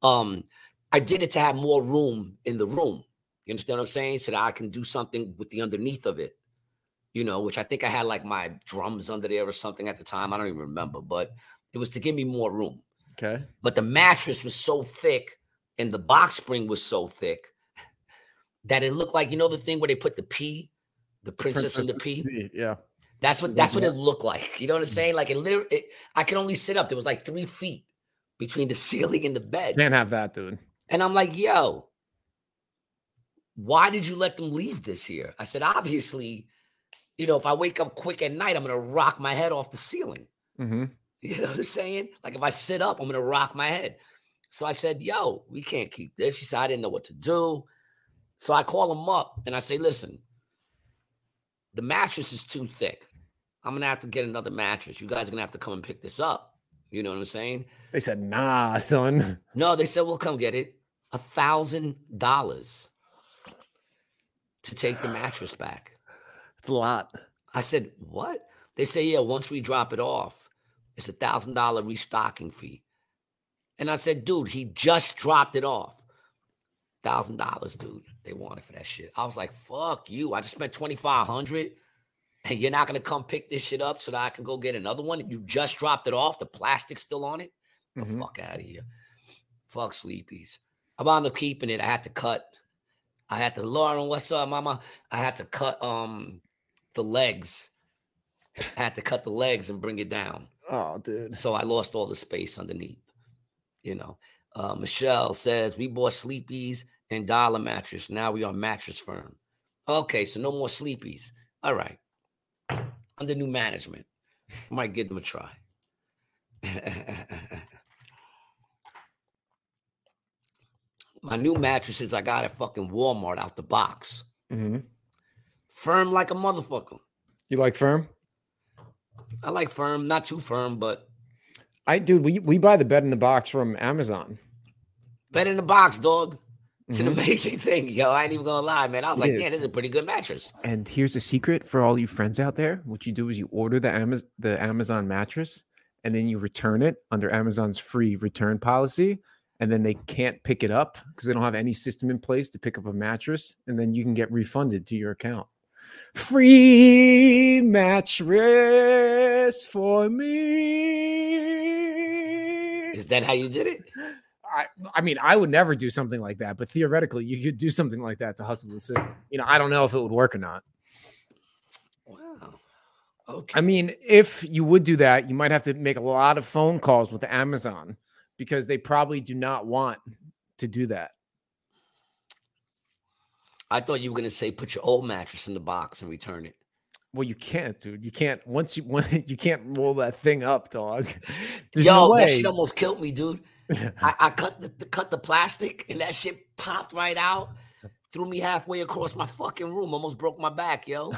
um, I did it to have more room in the room. You understand what I'm saying? So that I can do something with the underneath of it. you know, which I think I had like my drums under there or something at the time. I don't even remember, but it was to give me more room. Okay. But the mattress was so thick and the box spring was so thick that it looked like, you know, the thing where they put the P, the princess, and the P. Yeah. That's what that's what it looked like. You know what I'm saying? Like it literally, it, I could only sit up. There was like three feet between the [LAUGHS] ceiling and the bed. Can't have that, dude. And I'm like, yo, why did you let them leave this here? I said, obviously, you know, if I wake up quick at night, I'm gonna rock my head off the ceiling. Mm-hmm. [LAUGHS] You know what I'm saying? Like if I sit up, I'm gonna rock my head. So I said, yo, we can't keep this. She said, I didn't know what to do. So I call him up and I say, listen, the mattress is too thick. I'm gonna have to get another mattress. You guys are gonna have to come and pick this up. You know what I'm saying? They said, nah, son. [LAUGHS] No, they said, we'll come get it. A thousand dollars to take the mattress back. It's a lot. I said, what? They say, yeah, once we drop it off, it's a thousand dollar restocking fee. And I said, dude, he just dropped it off. Thousand dollars, dude. They wanted for that shit. I was like, fuck you. I just spent 2500 and [LAUGHS] you're not gonna come pick this shit up so that I can go get another one. You just dropped it off. The plastic's still on it. The Mhm. fuck out of here. Fuck Sleepy's. I'm on the keeping it. I had to cut. I had to Lauren, what's up, mama? I had to cut um the legs. I had to cut the legs and bring it down. Oh, dude. So I lost all the space underneath. You know. Uh, Michelle says we bought Sleepy's and dollar mattress. Now we are mattress firm. Okay, so no more Sleepy's. All right. Under new management. I might give them a try. [LAUGHS] My new mattresses I got at fucking Walmart out the box. hmm Firm like a motherfucker. You like firm? I like firm, not too firm, but I, dude, we, we buy the bed in the box from Amazon. bed in the box, dog. It's Mhm. an amazing [LAUGHS] thing, yo. I ain't even gonna lie, man. I was It like, is. yeah, this is a pretty good mattress. And here's a secret for all you friends out there. What you do is you order the Amazon the Amazon mattress and then you return it under Amazon's free return policy. And then they can't pick it up because they don't have any system in place to pick up a mattress. And then you can get refunded to your account. Free mattress for me. Is that how you did it? I, I mean, I would never do something like that, but theoretically, you could do something like that to hustle the system. You know, I don't know if it would work or not. Wow. Okay. I mean, if you would do that, you might have to make a lot of phone calls with Amazon because they probably do not want to do that. I thought you were gonna say put your old mattress in the box and return it. Well, you can't, dude. You can't once you when [LAUGHS] you can't roll that thing up, dog. [LAUGHS] There's Yo, no that shit almost killed me, dude. I, I cut the, the cut the plastic and that shit popped right out, threw me halfway across my fucking room, almost broke my back, yo.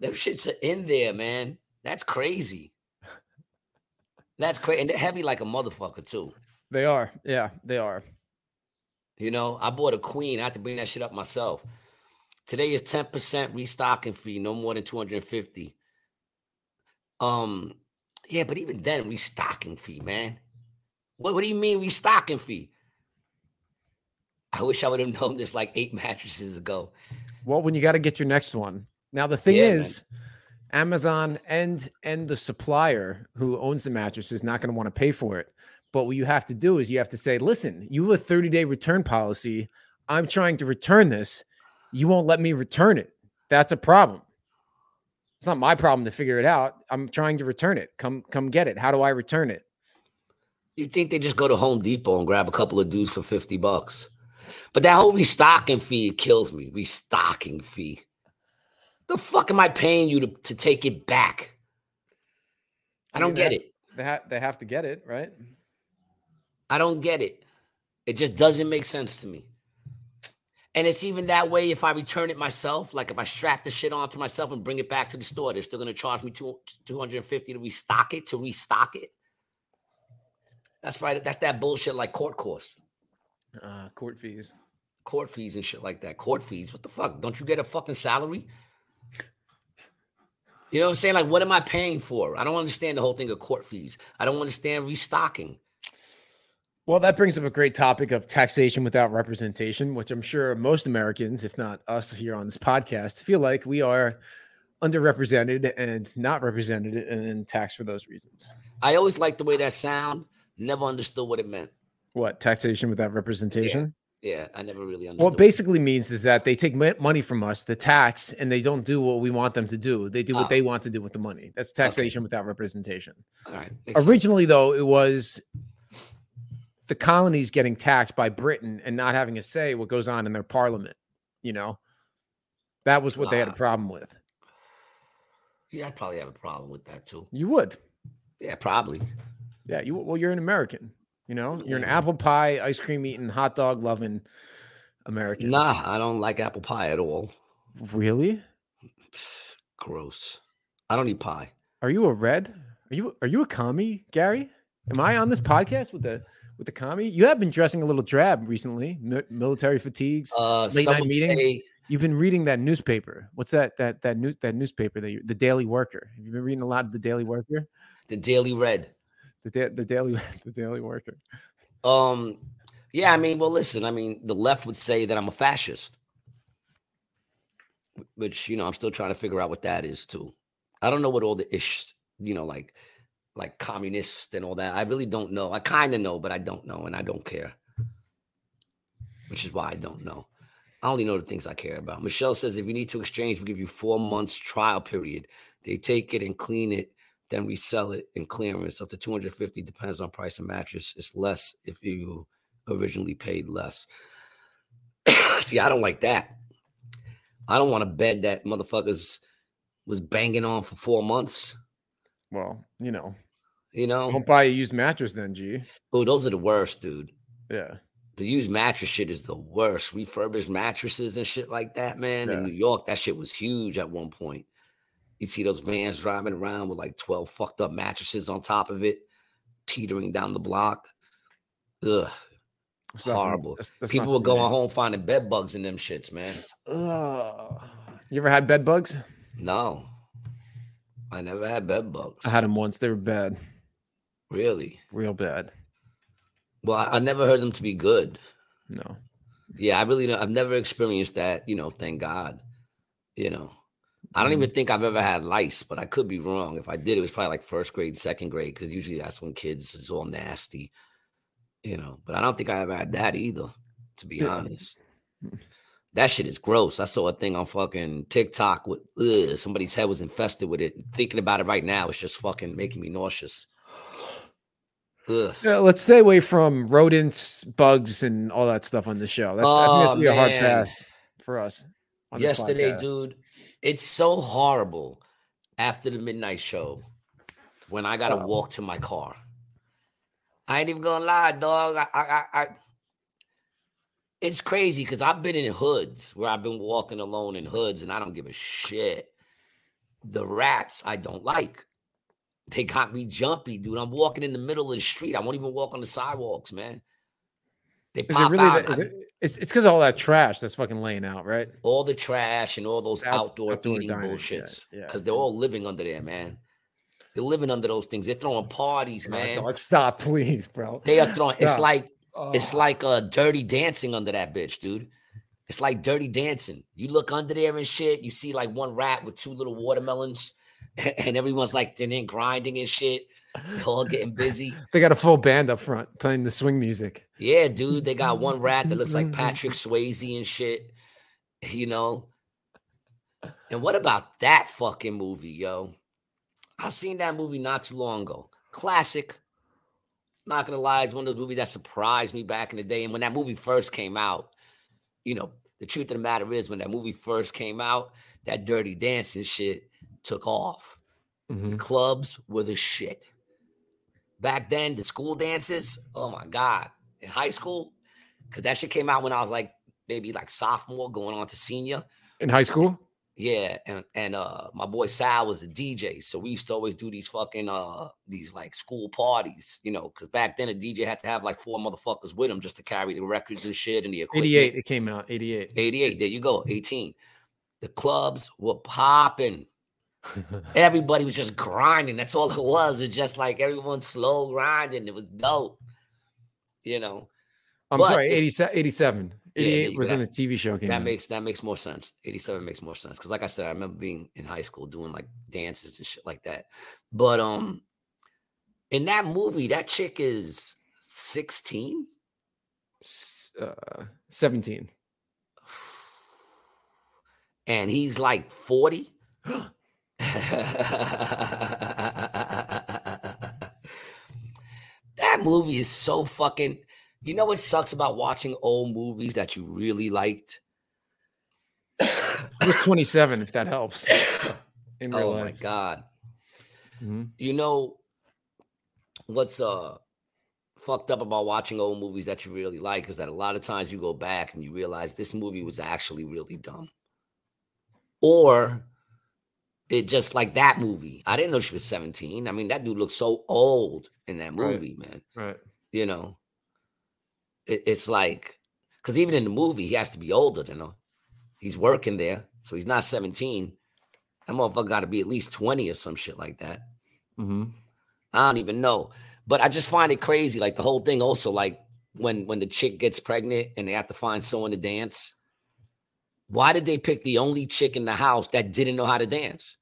Them shits are in there, man. That's crazy. That's crazy. And they're heavy like a motherfucker, too. they are, yeah, they are. You know, I bought a queen. I had to bring that shit up myself. Today is 10% restocking fee, no more than 250. Um, yeah, but even then, restocking fee, man. What, what do you mean restocking fee? I wish I would have [LAUGHS] known this like eight mattresses ago. Well, when you got to get your next one. Now the thing Yeah, man. is, Amazon and and the supplier who owns the mattress is not going to want to pay for it. But what you have to do is you have to say, "Listen, you have a 30-day return policy. I'm trying to return this. You won't let me return it. That's a problem. It's not my problem to figure it out. I'm trying to return it. Come come get it. How do I return it? You think they just go to Home Depot and grab a couple of dudes for 50 bucks? But that whole restocking fee it kills me. Restocking fee. The fuck am I paying you to, to take it back? I I don't mean, get it. They ha- they have to get it, right? I don't get it. It just doesn't make sense to me. And it's even that way if I return it myself. Like if I strap the shit onto myself and bring it back to the store, they're still going to charge me two, 250 to restock it, to restock it. That's right. That's that bullshit like court costs, Uh, court fees. court fees and shit like that. Court fees. What the fuck? Don't you get a fucking salary? You know what I'm saying? Like, what am I paying for? I don't understand the whole thing of court fees. I don't understand restocking. Well, that brings up a great topic of taxation without representation, which I'm sure most Americans, if not us here on this podcast, feel like we are underrepresented and not represented and taxed for those reasons. I always like the way that sound. Never understood what it meant. What taxation without representation? Yeah, I never really understood. What it basically means is that they take money from us, the tax, and they don't do what we want them to do. They do what oh. they want to do with the money. That's taxation okay. without representation. All right. Originally, sense. though, it was the colonies getting taxed by Britain and not having a say what goes on in their parliament. You know, that was what uh, they had a problem with. Yeah, I'd probably have a problem with that too. You would. Yeah, probably. Yeah, you well, you're an American. You know, you're an apple pie, ice cream eating, hot dog loving American. Nah, I don't like apple pie at all. Really? Gross. I don't eat pie. Are you a red? Are you are you a commie, Gary? Am I on this podcast with the with the commie? You have been dressing a little drab recently. military fatigues, uh, late night meetings. Say, You've been reading that newspaper. What's that? That that news that newspaper that you, the Daily Worker. Have you been reading a lot of the Daily Worker? The Daily Red. The da- the Daily [LAUGHS] the Daily Worker. Um, yeah. I mean, well, listen. I mean, the left would say that I'm a fascist, which you know I'm still trying to figure out what that is too. I don't know what all the ish, you know, like like communist and all that. I really don't know. I kind of know, but I don't know, and I don't care. Which is why I don't know. I only know the things I care about. Michelle says if you need to exchange, we'll give you four months trial period. They take it and clean it, then resell it in clearance up to 250. Depends on price of mattress. It's less if you originally paid less. [COUGHS] See, I don't like that. I don't want a bed that motherfuckers was banging on for four months. Well, you know, you know, don't buy a used mattress then, G. Oh, those are the worst, dude. Yeah the used mattress shit is the worst. Refurbished mattresses and shit like that, man. Yeah. In New York, that shit was huge at one point. You see those vans driving around with like 12 fucked up mattresses on top of it, teetering down the block. Ugh. That's horrible. That's, that's People were going home finding bed bugs in them shits, man. Ugh. You ever had bed bugs? No. I never had bed bugs. I had them once. They were bad. Really? Real bad. Well, I, I never heard them to be good. No. Yeah, I really know. I've never experienced that. You know, thank God. You know, I don't even mm-hmm. think I've ever had lice, but I could be wrong. If I did, it was probably like first grade, second grade, because usually that's when kids is all nasty. You know, but I don't think I ever had that either. To be yeah. honest, that shit is gross. I saw a thing on fucking TikTok with ugh, somebody's head was infested with it. Thinking about it right now, it's just fucking making me nauseous. Yeah, let's stay away from rodents, bugs, and all that stuff on the show. That's, oh, I think that's be a hard pass for us. Yesterday, dude, it's so horrible after the midnight show when I gotta walk to my car. I ain't even gonna lie, dog. I, I, I, it's crazy because I've been in hoods where I've been walking alone in hoods and I don't give a shit. The rats I don't like. They got me jumpy, dude. I'm walking in the middle of the street. I won't even walk on the sidewalks, man. They is pop it really out. That, it, it's it's because of all that trash that's fucking laying out, right? All the trash and all those out, outdoor, outdoor eating dining, bullshits. Because yeah, yeah. they're all living under there, man. They're living under those things. They're throwing parties, man. Dog, stop, [LAUGHS] please, bro. They are throwing. Stop. It's oh. like oh. it's like a dirty dancing under that bitch, dude. It's like dirty dancing. You look under there and shit. You see like one rat with two little watermelons [LAUGHS] and everyone's like they're in grinding and shit. [LAUGHS] All getting busy. They got a full band up front playing the swing music. Yeah, dude. They got one rat that looks like Patrick [LAUGHS] Swayze and shit. You know. And what about that fucking movie, yo? I seen that movie not too long ago. Classic. Not gonna lie, it's one of those movies that surprised me back in the day. And when that movie first came out, you know, the truth of the matter is, when that movie first came out, that dirty dancing shit took off. Mm-hmm. The clubs were the shit. Back then, the school dances, oh my God. In high school, because that shit came out when I was like maybe like sophomore going on to senior. In high school? Yeah, and and uh my boy Sal was the DJ, so we used to always do these fucking uh these like school parties, you know, because back then a DJ had to have like four motherfuckers with him just to carry the records and shit and the equipment. 88, it came out, 88. 88, there you go, 18. The clubs were popping. Everybody was just grinding. That's all it was. It was just like everyone slow grinding. It was dope. You know, I'm But sorry, if- 87, 87. 88 you was go. when the TV show came that out. makes that makes more sense. 87 makes more sense. Cause like I said, I remember being in high school doing like dances and shit like that. But um in that movie, that chick is 16. Uh, 17. [SIGHS] And he's like 40. [GASPS] [GASPS] [LAUGHS] that movie is so fucking. You know what sucks about watching old movies that you really liked? I was 27, if that helps. [COUGHS] In real oh my life. god! Mhm. You know what's uh fucked up about watching old movies that you really like is that a lot of times you go back and you realize this movie was actually really dumb, or it just like that movie. I didn't know she was 17. I mean, that dude looks so old in that Right. movie, man. Right. you know it, it's like because even in the movie he has to be older than her he's working there so he's not 17 that motherfucker got to be at least 20 or some shit like that Mm-hmm. i don't even know but i just find it crazy like the whole thing also like when when the chick gets pregnant and they have to find someone to dance why did they pick the only chick in the house that didn't know how to dance?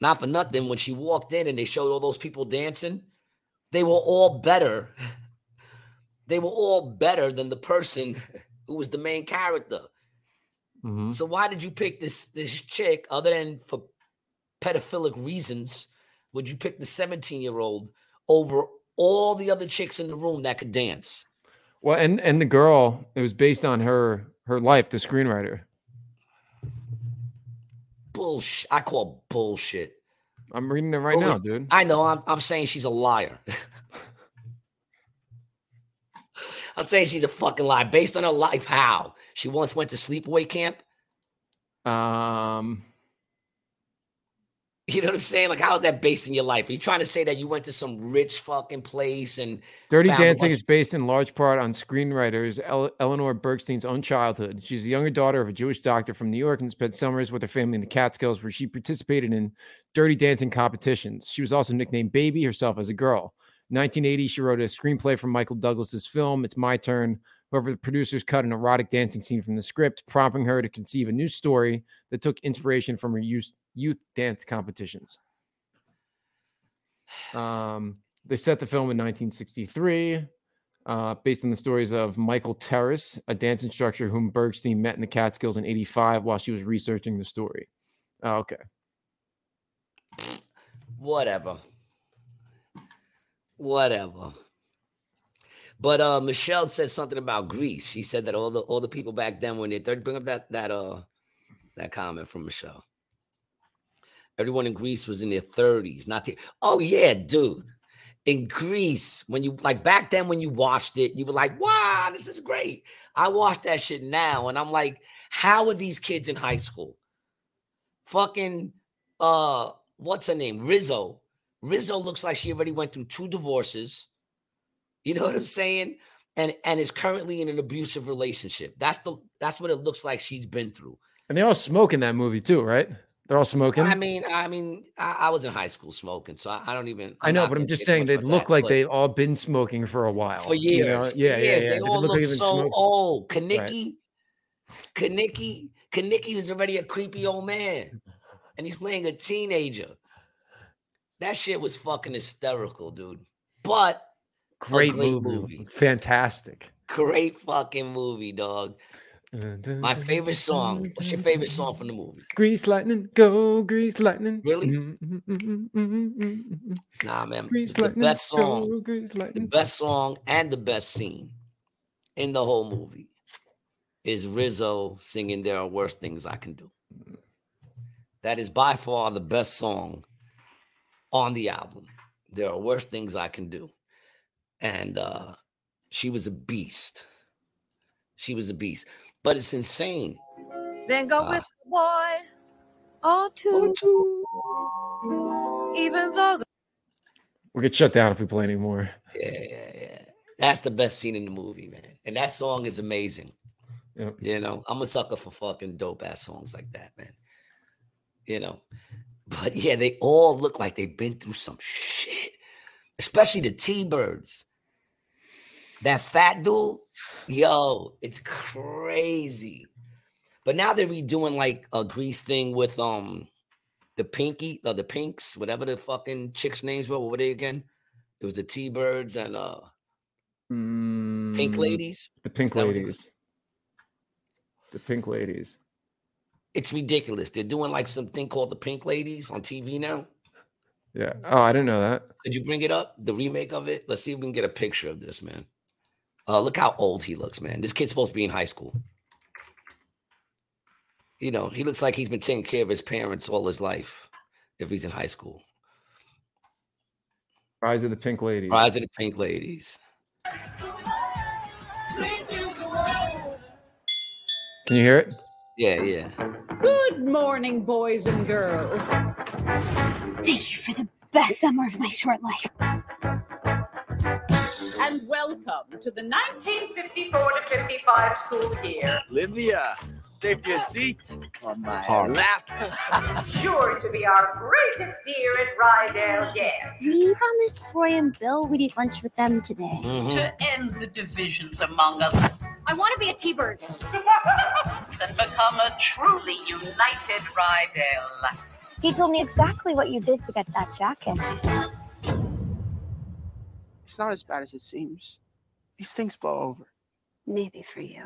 Not for nothing when she walked in and they showed all those people dancing they were all better. [LAUGHS] They were all better than the person who was the main character. Hmm so why did you pick this this chick other than for pedophilic reasons would you pick the 17 year old over all the other chicks in the room that could dance? Well, and and the girl, it was based on her her life, the screenwriter. bullshit i call bullshit. I'm reading it right now, dude. i know i'm, I'm saying she's a liar. [LAUGHS] I'm saying she's a fucking liar. Based on her life how? She once went to sleepaway camp? Um, You know what I'm saying? Like, how's that based in your life? Are you trying to say that you went to some rich fucking place and Dirty Dancing is based in large part on screenwriters El- Eleanor Bergstein's own childhood. She's the younger daughter of a Jewish doctor from New York and spent summers with her family in the Catskills, where she participated in Dirty Dancing competitions. She was also nicknamed Baby herself as a girl. In 1980, she wrote a screenplay for Michael Douglas's film "It's My Turn." However, the producers cut an erotic dancing scene from the script, prompting her to conceive a new story that took inspiration from her youth, youth dance competitions. Um, they set the film in 1963, uh, based on the stories of Michael Terrace, a dance instructor whom Bergstein met in the Catskills in 85 while she was researching the story. Oh, okay. whatever. Whatever. But uh Michelle said something about Grease. She said that all the all the people back then when they bring up that that uh that comment from Michelle. Everyone in Grease was in their 30s, not the oh yeah, dude. In Grease, when you like back then when you watched it, you were like, wow, this is great. I watched that shit now, and I'm like, how are these kids in high school? Fucking uh, what's her name? Rizzo. Rizzo looks like she already went through two divorces. You know what I'm saying? And and is currently in an abusive relationship. That's the that's what it looks like she's been through. And they all smoke in that movie too, right? They're all smoking. I mean, I mean, I, I was in high school smoking, so I, I don't even. I know, but I'm just saying they look that, like they've all been smoking for a while. for you years. know? for Yeah, yeah, years, yeah. They all look, like so smoking. old. Kenickie, Kenickie, Kenickie is already a creepy old man, and he's playing a teenager. That shit was fucking hysterical, dude. But Great, great movie. movie. Fantastic. great fucking movie, dog. My favorite song. What's your favorite song from the movie? Grease lightning, go grease lightning. Really? Mm-hmm. Nah, man. Grease The lightning, best song, go grease the best song, and the best scene in the whole movie is Rizzo singing "There Are Worse Things I Can Do." That is by far the best song on the album. There are worse things I can do, and uh, she was a beast. She was a beast, but it's insane. Then go Ah. with the boy or two, even though the We'll get shut down if we play anymore. Yeah, yeah, yeah. That's the best scene in the movie, man. And that song is amazing. Yep. You know, I'm a sucker for fucking dope ass songs like that, man. You know, but yeah, they all look like they've been through some shit, especially the T Birds. That fat dude, yo, it's crazy. But now they're redoing like a grease thing with um the pinky, uh, the pinks, whatever the fucking chicks' names were. What were they again? It was the T Birds and uh Pink Mm, Ladies. The pink Is that what they- ladies. The pink ladies. It's ridiculous. They're doing like something called the Pink Ladies on TV now. Yeah. Oh, I didn't know that. Could you bring it up? The remake of it? Let's see if we can get a picture of this, man. Uh, look how old he looks, man. This kid's supposed to be in high school. You know, he looks like he's been taking care of his parents all his life if he's in high school. Rise of the Pink Ladies. Rise of the Pink Ladies. Can you hear it? Yeah, yeah. Good morning, boys and girls. Thank you for the best summer of my short life. And welcome to the 1954 to 55 school year. Olivia, save your seat on my Hard. lap. [LAUGHS] Sure to be our greatest year at Rydell yet. We promised Roy and Bill we'd eat lunch with them today. Mhm. To end the divisions among us I want to be a T-bird. [LAUGHS] and become a truly united Rydell. He told me exactly what you did to get that jacket. It's not as bad as it seems. These things blow over. Maybe for you.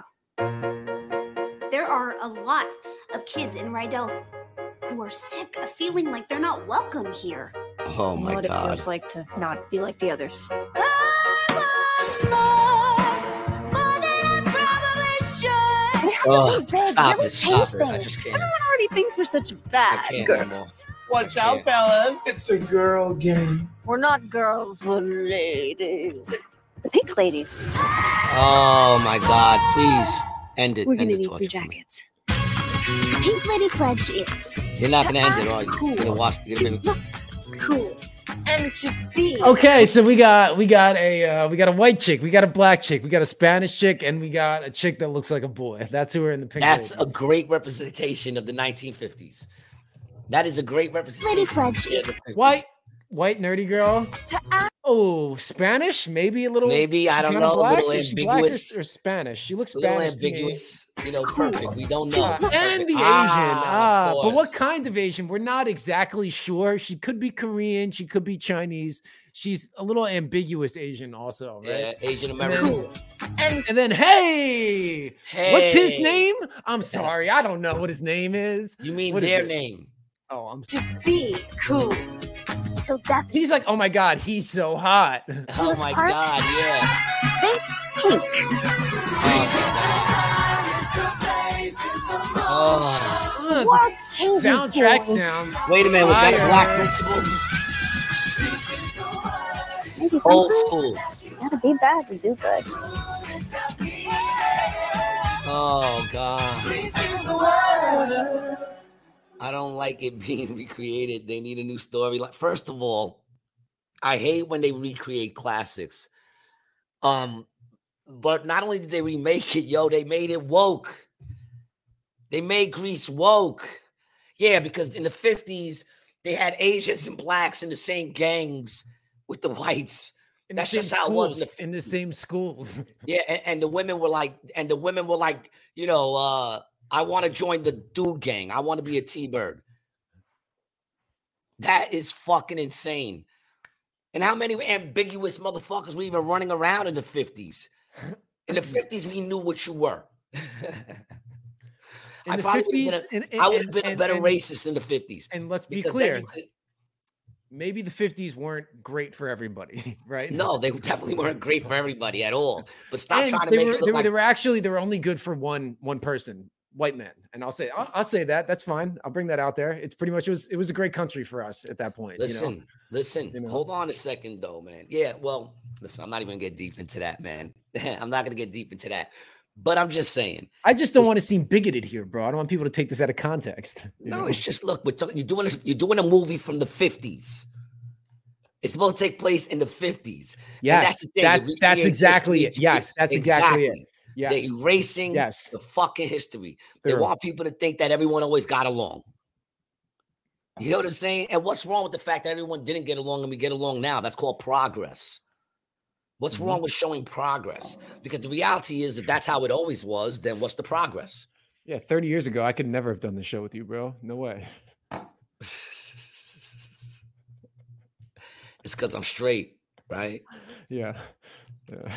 There are a lot of kids in Rydell who are sick of feeling like they're not welcome here. Oh my god. what it god. feels like to not be like the others. Oh, Big, stop really it, stop change it. I things. just can't. Everyone already thinks we're such I bad can't no more. girls. Watch I out, can't. fellas. It's a girl game. We're not girls, we're ladies. The pink ladies. Oh my god, please end it. We're end gonna the need torture some for jackets. Pink lady pledge is You're not to gonna end it, act are you? You're gonna watch you're to gonna look cool, and to be Okay, so we got we got a uh, we got a white chick, we got a black chick, we got a Spanish chick, and we got a chick that looks like a boy. That's who we're in the picture. That's a great representation of the 1950s. That is a great representation. lady pledge white white nerdy girl. to act Spanish? Maybe a little. Maybe, I don't kinda know, a Black? little Is she black or- ambiguous. or, Spanish? She looks A little Spanish. ambiguous, you It's know, cool. perfect. We don't know. look- And the Asian. Ah, Ah, but what kind of Asian? We're not exactly sure. She could be Korean. She could be Chinese. She's a little ambiguous Asian, also, Yeah. Asian And then- American. And, and then, hey, what's his name? I'm sorry, I don't know what his name is. You mean What is their it? name? Oh, I'm. to be cool till death. He's like, oh my god, he's so hot. Oh my part. god, yeah. Think pink. Oh, Uh, World changing soundtrack sound. wait a minute, was that a black principal? Maybe Old school. gotta be bad to do good. Oh god. I don't like it [LAUGHS] being recreated. They need a new story. Like, first of all, I hate when they recreate classics. Um, but not only did they remake it, yo, they made it woke. They made Grease woke. Yeah, because in the 50s, they had Asians and blacks in the same gangs with the whites. In That's same just how it was in the in the same schools. Yeah, and, and the women were like, and the women were like, you know, uh, I want to join the dude gang. I want to be a T-bird. That is fucking insane. And how many ambiguous motherfuckers were even running around in the 50s? In the 50s, we knew what you were. [LAUGHS] In I the probably would've been fifties, a- and, I would have and- been a better and- racist in the 50s. And let's be clear, could- maybe the fifties weren't great for everybody, [LAUGHS] right? no, they definitely weren't great for everybody at all. But stop And trying to they make were, it look were, like they were actually they were only good for one one person, white men. And I'll say I'll, I'll say that that's fine. I'll bring that out there. It's pretty much it was it was a great country for us at that point. Listen, you know? listen. You know? Hold on a second, though, man. Yeah, well, listen. I'm not even gonna get deep into that, man. [LAUGHS] I'm not gonna get deep into that. But I'm just saying. I just don't want to seem bigoted here, bro. I don't want people to take this out of context. [LAUGHS] No, know? it's just look. We're talking. You're doing. A, you're doing a movie from the 50s. It's supposed to take place in the 50s. And yes, the thing, that's that's exactly it. Yes, that's exactly, it. They're erasing yes. the fucking history. They They're- want people to think that everyone always got along. You know what I'm saying? And what's wrong with the fact that everyone didn't get along and we get along now? That's called progress. What's Mhm. wrong with showing progress? Because the reality is, if that's how it always was, then what's the progress? Yeah, 30 years ago, I could never have done the show with you, bro. No way. [LAUGHS] It's because I'm straight, right? [LAUGHS] Yeah. Yeah.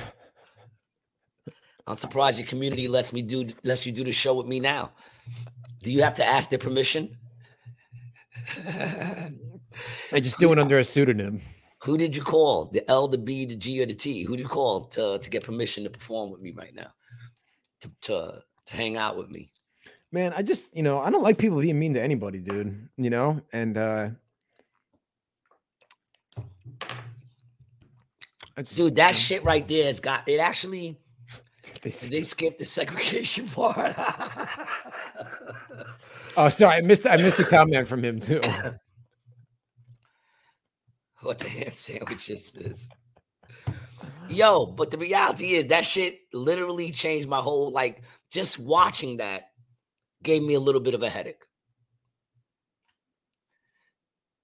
I'm surprised your community lets me do lets you do the show with me now. Do you have to ask their permission? I just do it under a pseudonym. Who did you call? The L, the B, the G, or the T? Who did you call to, to get permission to perform with me right now? To, to to hang out with me. Man, I just, you know, I don't like people being mean to anybody, dude. You know, and uh Dude, that shit right there has got it actually they they skipped the segregation [LAUGHS] part. Oh, sorry, I missed I missed a comment from him too. [LAUGHS] what the ham sandwich is this? Yo, but the reality is that shit literally changed my whole like just watching that gave me a little bit of a headache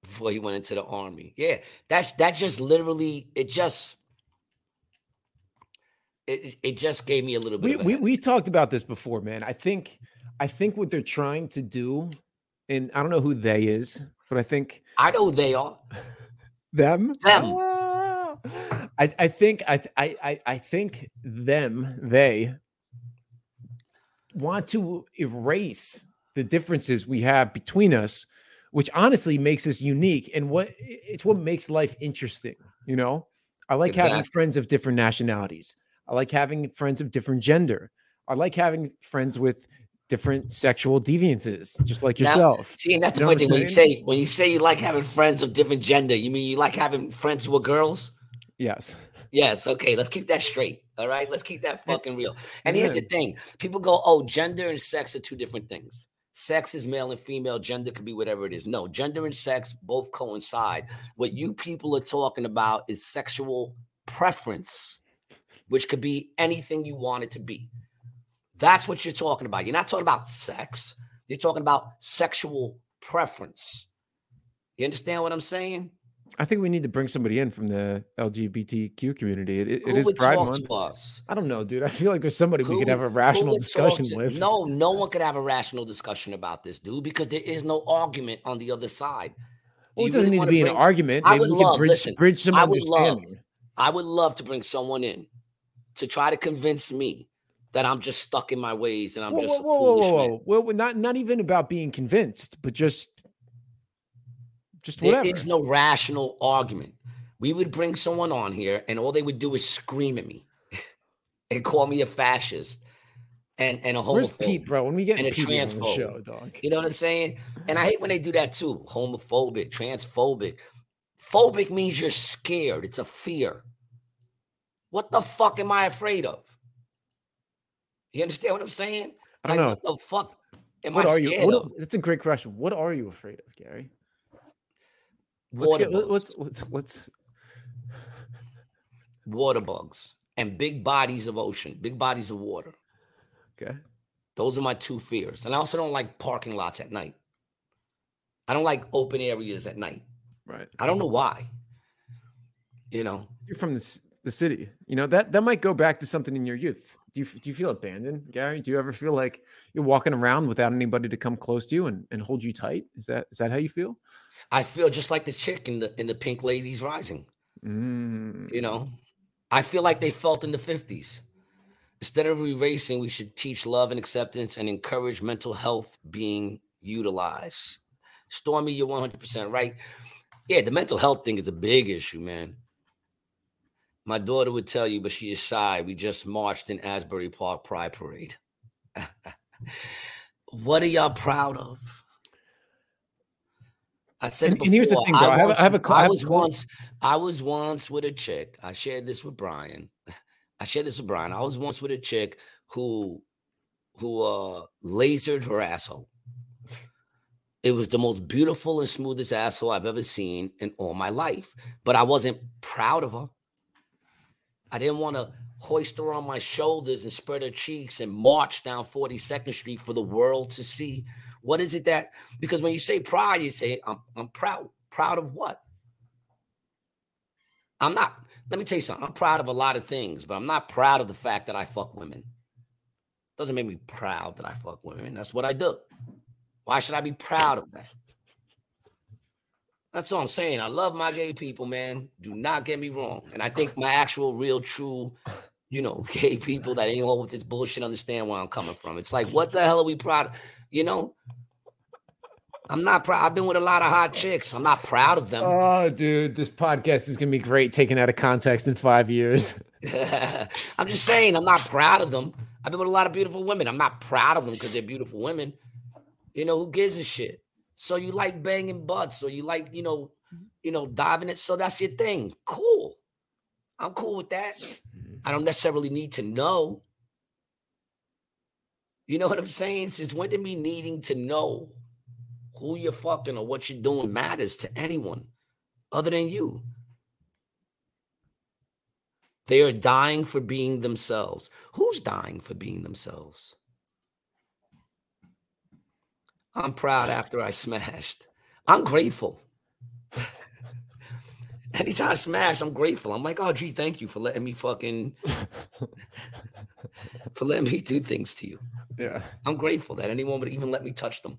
before he went into the army. Yeah, that's that just literally it just it, it just gave me a little bit we of a we we talked about this before, man. I think I think what they're trying to do, and I don't know who they is, but I think I know who they are. [LAUGHS] them Them. Ah. I, I think I, I I I think them they want to erase the differences we have between us, which honestly makes us unique and what it's what makes life interesting. You know, I like having friends of different nationalities. I like having friends of different gender. I like having friends with different sexual deviances, just like Now- yourself. See, and that's You the funny thing when you say when you say you like having friends of different gender, you mean you like having friends who are girls? Yes. Yes, okay, let's keep that straight. All right, let's keep that fucking real. And here's the thing people go, oh, gender and sex are two different things. Sex is male and female, gender could be whatever it is. No, gender and sex both coincide. What you people are talking about is sexual preference, which could be anything you want it to be. That's what you're talking about. You're not talking about sex, you're talking about sexual preference. You understand what I'm saying? I think we need to bring somebody in from the LGBTQ community. It, it- it Who is Pride Month. I don't know, dude. I feel like there's somebody we could have a rational discussion with. No, no one could have a rational discussion about this, dude, because there is no argument on the other side. Do Well, it doesn't really need to be bring- an argument. I would we can love, bridge, listen, bridge some I would love, understanding. I would love to bring someone in to try to convince me that I'm just stuck in my ways and I'm Whoa, just whoa, a foolish whoa, man. Well, we're not not even about being convinced, but just just There whatever. is no rational argument. We would bring someone on here, and all they would do is scream at me [LAUGHS] and call me a fascist and and a Where's homophobe. Pete, bro? When we get and a Pete transphobe. show, dog. You know what I'm saying? And I hate when they do that too. Homophobic, transphobic. Phobic means you're scared. It's a fear. What the fuck am I afraid of? You understand what I'm saying? I don't Like, know. What the fuck am What I are you? What, of? that's a great question. What are you afraid of, Gary? Let's Water get, bugs. let's let's let's Water bugs and big bodies of ocean, big bodies of water. okay. Those are my two fears. And I also don't like parking lots at night. I don't like open areas at night. Right. I don't know why. You know, You're from the, c- the city. You know that that might go back to something in your youth. Do you do you feel abandoned, Gary? Do you ever feel like you're walking around without anybody to come close to you and, and hold you tight? Is that is that how you feel? I feel just like the chick in the in the Pink Ladies Rising. Mm, You know, I feel like they felt in the 50s. Instead of erasing, we should teach love and acceptance and encourage mental health being utilized. Stormy, you're 100% right. Yeah, the mental health thing is a big issue, man. My daughter would tell you, but she is shy. We just marched in Asbury Park Pride Parade. [LAUGHS] what are y'all proud of? I said And- it and here's the thing, though. I have a- once- I have a cl- I have a was once I was once with a chick. I shared this with Brian. I shared this with Brian. I was once with a chick who who uh lasered her asshole. It was the most beautiful and smoothest asshole I've ever seen in all my life. But I wasn't proud of her. I didn't want to hoist her on my shoulders and spread her cheeks and march down 42nd Street for the world to see. What is it that because when you say proud, you say I'm I'm proud. Proud of what? I'm not. Let me tell you something. I'm proud of a lot of things, but I'm not proud of the fact that I fuck women. Doesn't make me proud that I fuck women. That's what I do. Why should I be proud of that? That's all I'm saying. I love my gay people, man. Do not get me wrong. And I think my actual, real, true, you know, [LAUGHS] gay people that ain't all with this bullshit understand where I'm coming from. It's like, what the hell are we proud of? You know, I'm not proud. I've been with a lot of hot chicks. I'm not proud of them. Oh, dude, this podcast is gonna be great taken out of context in five years. [LAUGHS] [LAUGHS] I'm just saying, I'm not proud of them. I've been with a lot of beautiful women. I'm not proud of them because they're beautiful women. You know, who gives a shit? So you like banging butts, or you like, you know, mm-hmm. you know, diving it. So that's your thing. Cool. I'm cool with that. Mm-hmm. I don't necessarily need to know. You know what I'm saying? Since when did me needing to know who you're fucking or what you're doing matters to anyone other than you? They are dying for being themselves. Who's dying for being themselves? I'm proud after I smashed. I'm grateful. [LAUGHS] Anytime I smash, I'm grateful. I'm like, oh, gee, thank you for letting me fucking [LAUGHS] for letting me do things to you. Yeah. I'm grateful that anyone would even let me touch them.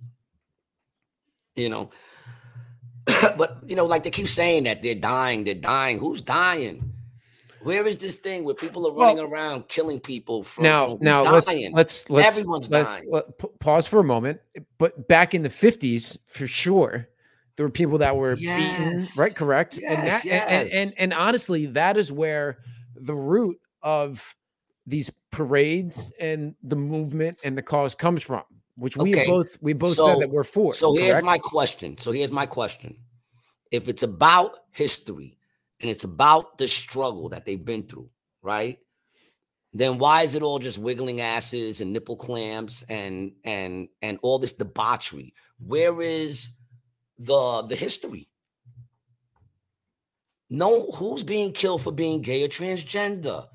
You know. [CLEARS THROAT] but you know, like they keep saying that they're dying, they're dying. Who's dying? Where is this thing where people are running well, around killing people from now? From now let's let's let's everyone's let's dying. let, p- pause for a moment. But back in the fifties, for sure, there were people that were beaten. Right? Correct. and, Yes, and, and yes. and and honestly, that is where the root of these parades and the movement and the cause comes from. Which we Okay, both we both so- said that we're for. So here's my question. So here's my question. If it's about history and it's about the struggle that they've been through, right? Then why is it all just wiggling asses and nipple clamps and and and all this debauchery? Where is the the history? No, who's being killed for being gay or transgender?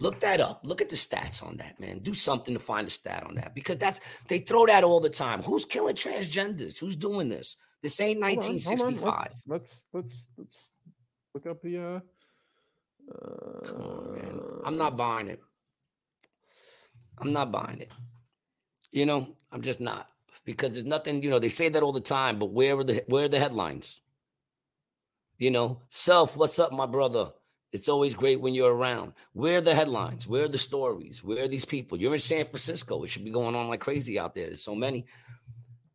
Look that up. Look at the stats on that, man. Do something to find a stat on that because that's they throw that all the time. Who's killing transgenders? Who's doing this? This ain't Hold on, hold on, 1965. Let's let's let's, let's look up the uh Come on, man. I'm not buying it. I'm not buying it. You know, I'm just not because there's nothing. You know, they say that all the time, but where are the where are the headlines? You know, self. What's up, my brother? It's always great when you're around. Where are the headlines? Where are the stories? Where are these people? You're in San Francisco. It should be going on like crazy out there. There's so many.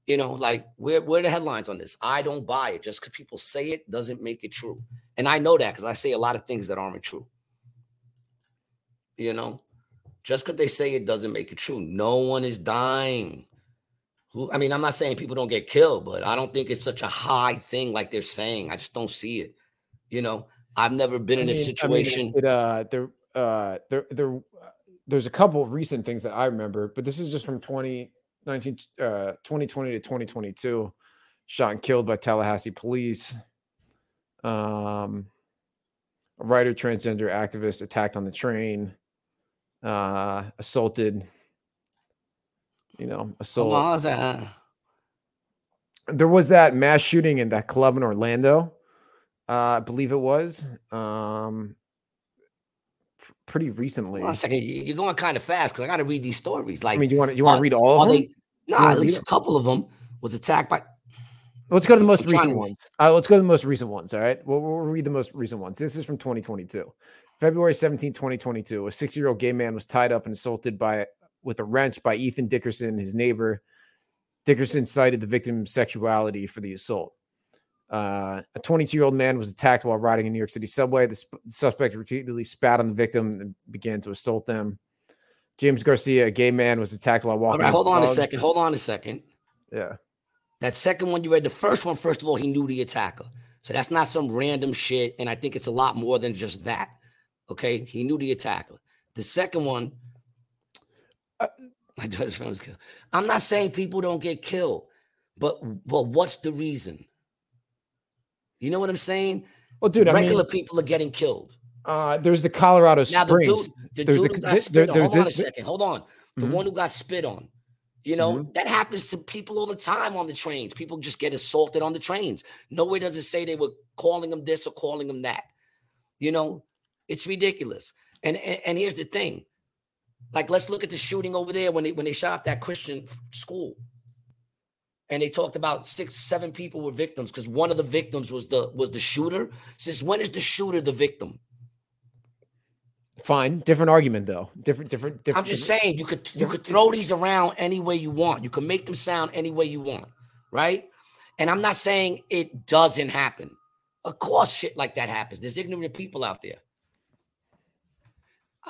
You know, like where where are the headlines on this? I don't buy it. Just because people say it doesn't make it true. And I know that because I say a lot of things that aren't true. You know, just because they say it doesn't make it true. No one is dying. Who I mean, I'm not saying people don't get killed, but I don't think it's such a high thing like they're saying. I just don't see it. You know, I've never been I in a mean- I mean, situation. it, uh, there, uh, there, there, there's a couple of recent things that I remember, but this is just from 2019, uh, 2020 to 2022. Shot and killed by Tallahassee police. Um, a writer, transgender activist attacked on the train, uh, assaulted. You know, assault. There was that mass shooting in that club in Orlando. Uh, I believe it was. Um, pretty recently. Hold on a second. You- You're going kind of fast because I got to read these stories. Like, I mean, do you want to you want to read all of them? they- You at least a couple of them was attacked by. Let's go to the most I'm recent ones. Uh, let's go to the most recent ones. All right. We'll, we'll read the most recent ones. This is from 2022. February 17, 2022. A six year old gay man was tied up and assaulted by with a wrench by Ethan Dickerson, his neighbor. Dickerson cited the victim's sexuality for the assault. Uh, a 22 year old man was attacked while riding a New York City subway. The sp- suspect repeatedly spat on the victim and began to assault them. James Garcia, a gay man, was attacked while walking. right, hold on a second. Hold on a second. Yeah. That second one you read, the first one, first of all, he knew the attacker. So that's not some random shit. And I think it's a lot more than just that. Okay. He knew the attacker. The second one, Uh, [LAUGHS] my daughter's friend was killed. I'm not saying people don't get killed, but but what's the reason? You know what I'm saying? Well, dude, I Regular mean, people are getting killed. uh, there's the Colorado Now the dude, Springs. the there's dude who got spit there- on. Hold on a second. Hold on. The Mhm. one who got spit on. You know, Mm-hmm. that happens to people all the time on the trains. People just get assaulted on the trains. Nowhere does it say they were calling them this or calling them that. You know, it's ridiculous. And, and and here's the thing. Like, let's look at the shooting over there when they when they shot that Christian school. And they talked about six, seven people were victims because one of the victims was the was the shooter. Since when is the shooter the victim? Fine, different argument though. Different, different, different. I'm just saying you could you could throw these around any way you want. You can make them sound any way you want, right? And I'm not saying it doesn't happen. Of course, shit like that happens. There's ignorant people out there.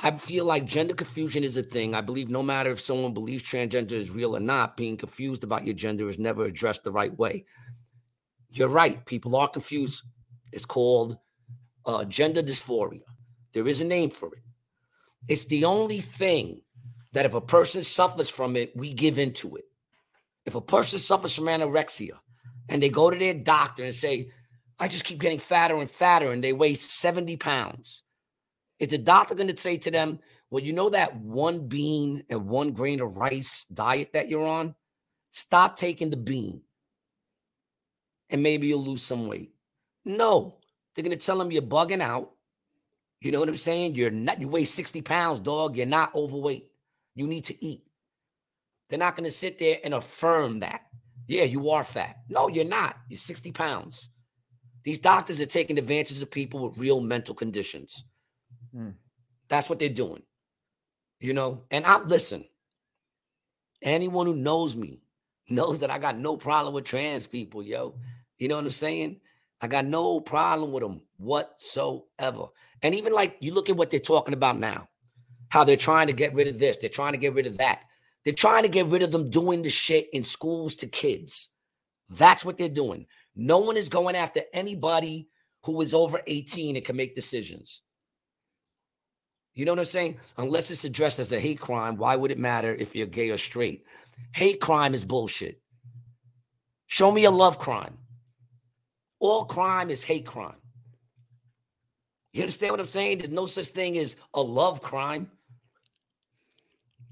I feel like gender confusion is a thing. I believe no matter if someone believes transgender is real or not, being confused about your gender is never addressed the right way. You're right. People are confused. It's called uh, gender dysphoria. There is a name for it. It's the only thing that if a person suffers from it, we give into it. If a person suffers from anorexia and they go to their doctor and say, I just keep getting fatter and fatter, and they weigh 70 pounds, is the doctor going to say to them, Well, you know that one bean and one grain of rice diet that you're on? Stop taking the bean and maybe you'll lose some weight. No, they're going to tell them you're bugging out. You know what I'm saying? You're not, you weigh 60 pounds, dog. You're not overweight. You need to eat. They're not going to sit there and affirm that. Yeah, you are fat. No, you're not. You're 60 pounds. These doctors are taking advantage of people with real mental conditions. Hmm. That's what they're doing. You know, and I'm listen. Anyone who knows me knows that I got no problem with trans people, yo. You know what I'm saying? I got no problem with them whatsoever. And even like you look at what they're talking about now, how they're trying to get rid of this, they're trying to get rid of that. They're trying to get rid of them doing the shit in schools to kids. That's what they're doing. No one is going after anybody who is over 18 and can make decisions. You know what I'm saying? Unless it's addressed as a hate crime, why would it matter if you're gay or straight? Hate crime is bullshit. Show me a love crime. All crime is hate crime. You understand what I'm saying? There's no such thing as a love crime.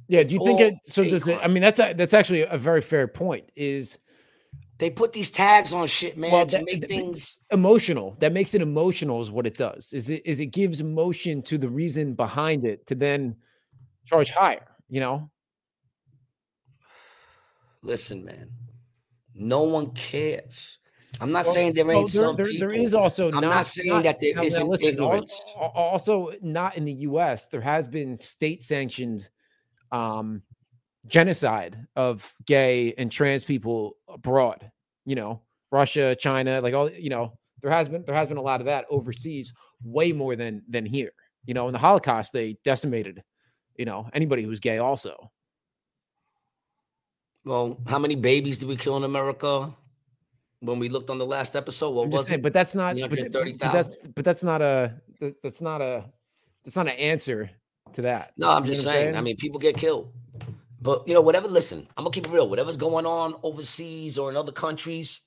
Yeah. Do you think it? So does it? I mean, that's a, that's actually a very fair point. Is They put these tags on shit, man, Well, to that- make that- things. emotional. That makes it emotional. Is what it does. Is it? Is it gives emotion to the reason behind it to then charge higher. You know. Listen, man. No one cares. I'm not Well, saying there well, ain't some there, people. there is also I'm not, not saying that there isn't listen, ignorance. al- Also, not in the U.S. There has been state-sanctioned um, genocide of gay and trans people abroad. You know, Russia, China, like all. You know, there has been there has been a lot of that overseas, way more than than here. You know, in the Holocaust, they decimated. You know, anybody who's gay also. Well, how many babies did we kill in America when we looked on the last episode? What I'm was saying, it? but that's not. But, but that's but that's not a that's not a that's not an answer to that. No, I'm You just I'm saying. I mean, people get killed. But you know, whatever. Listen, I'm gonna keep it real. Whatever's going on overseas or in other countries,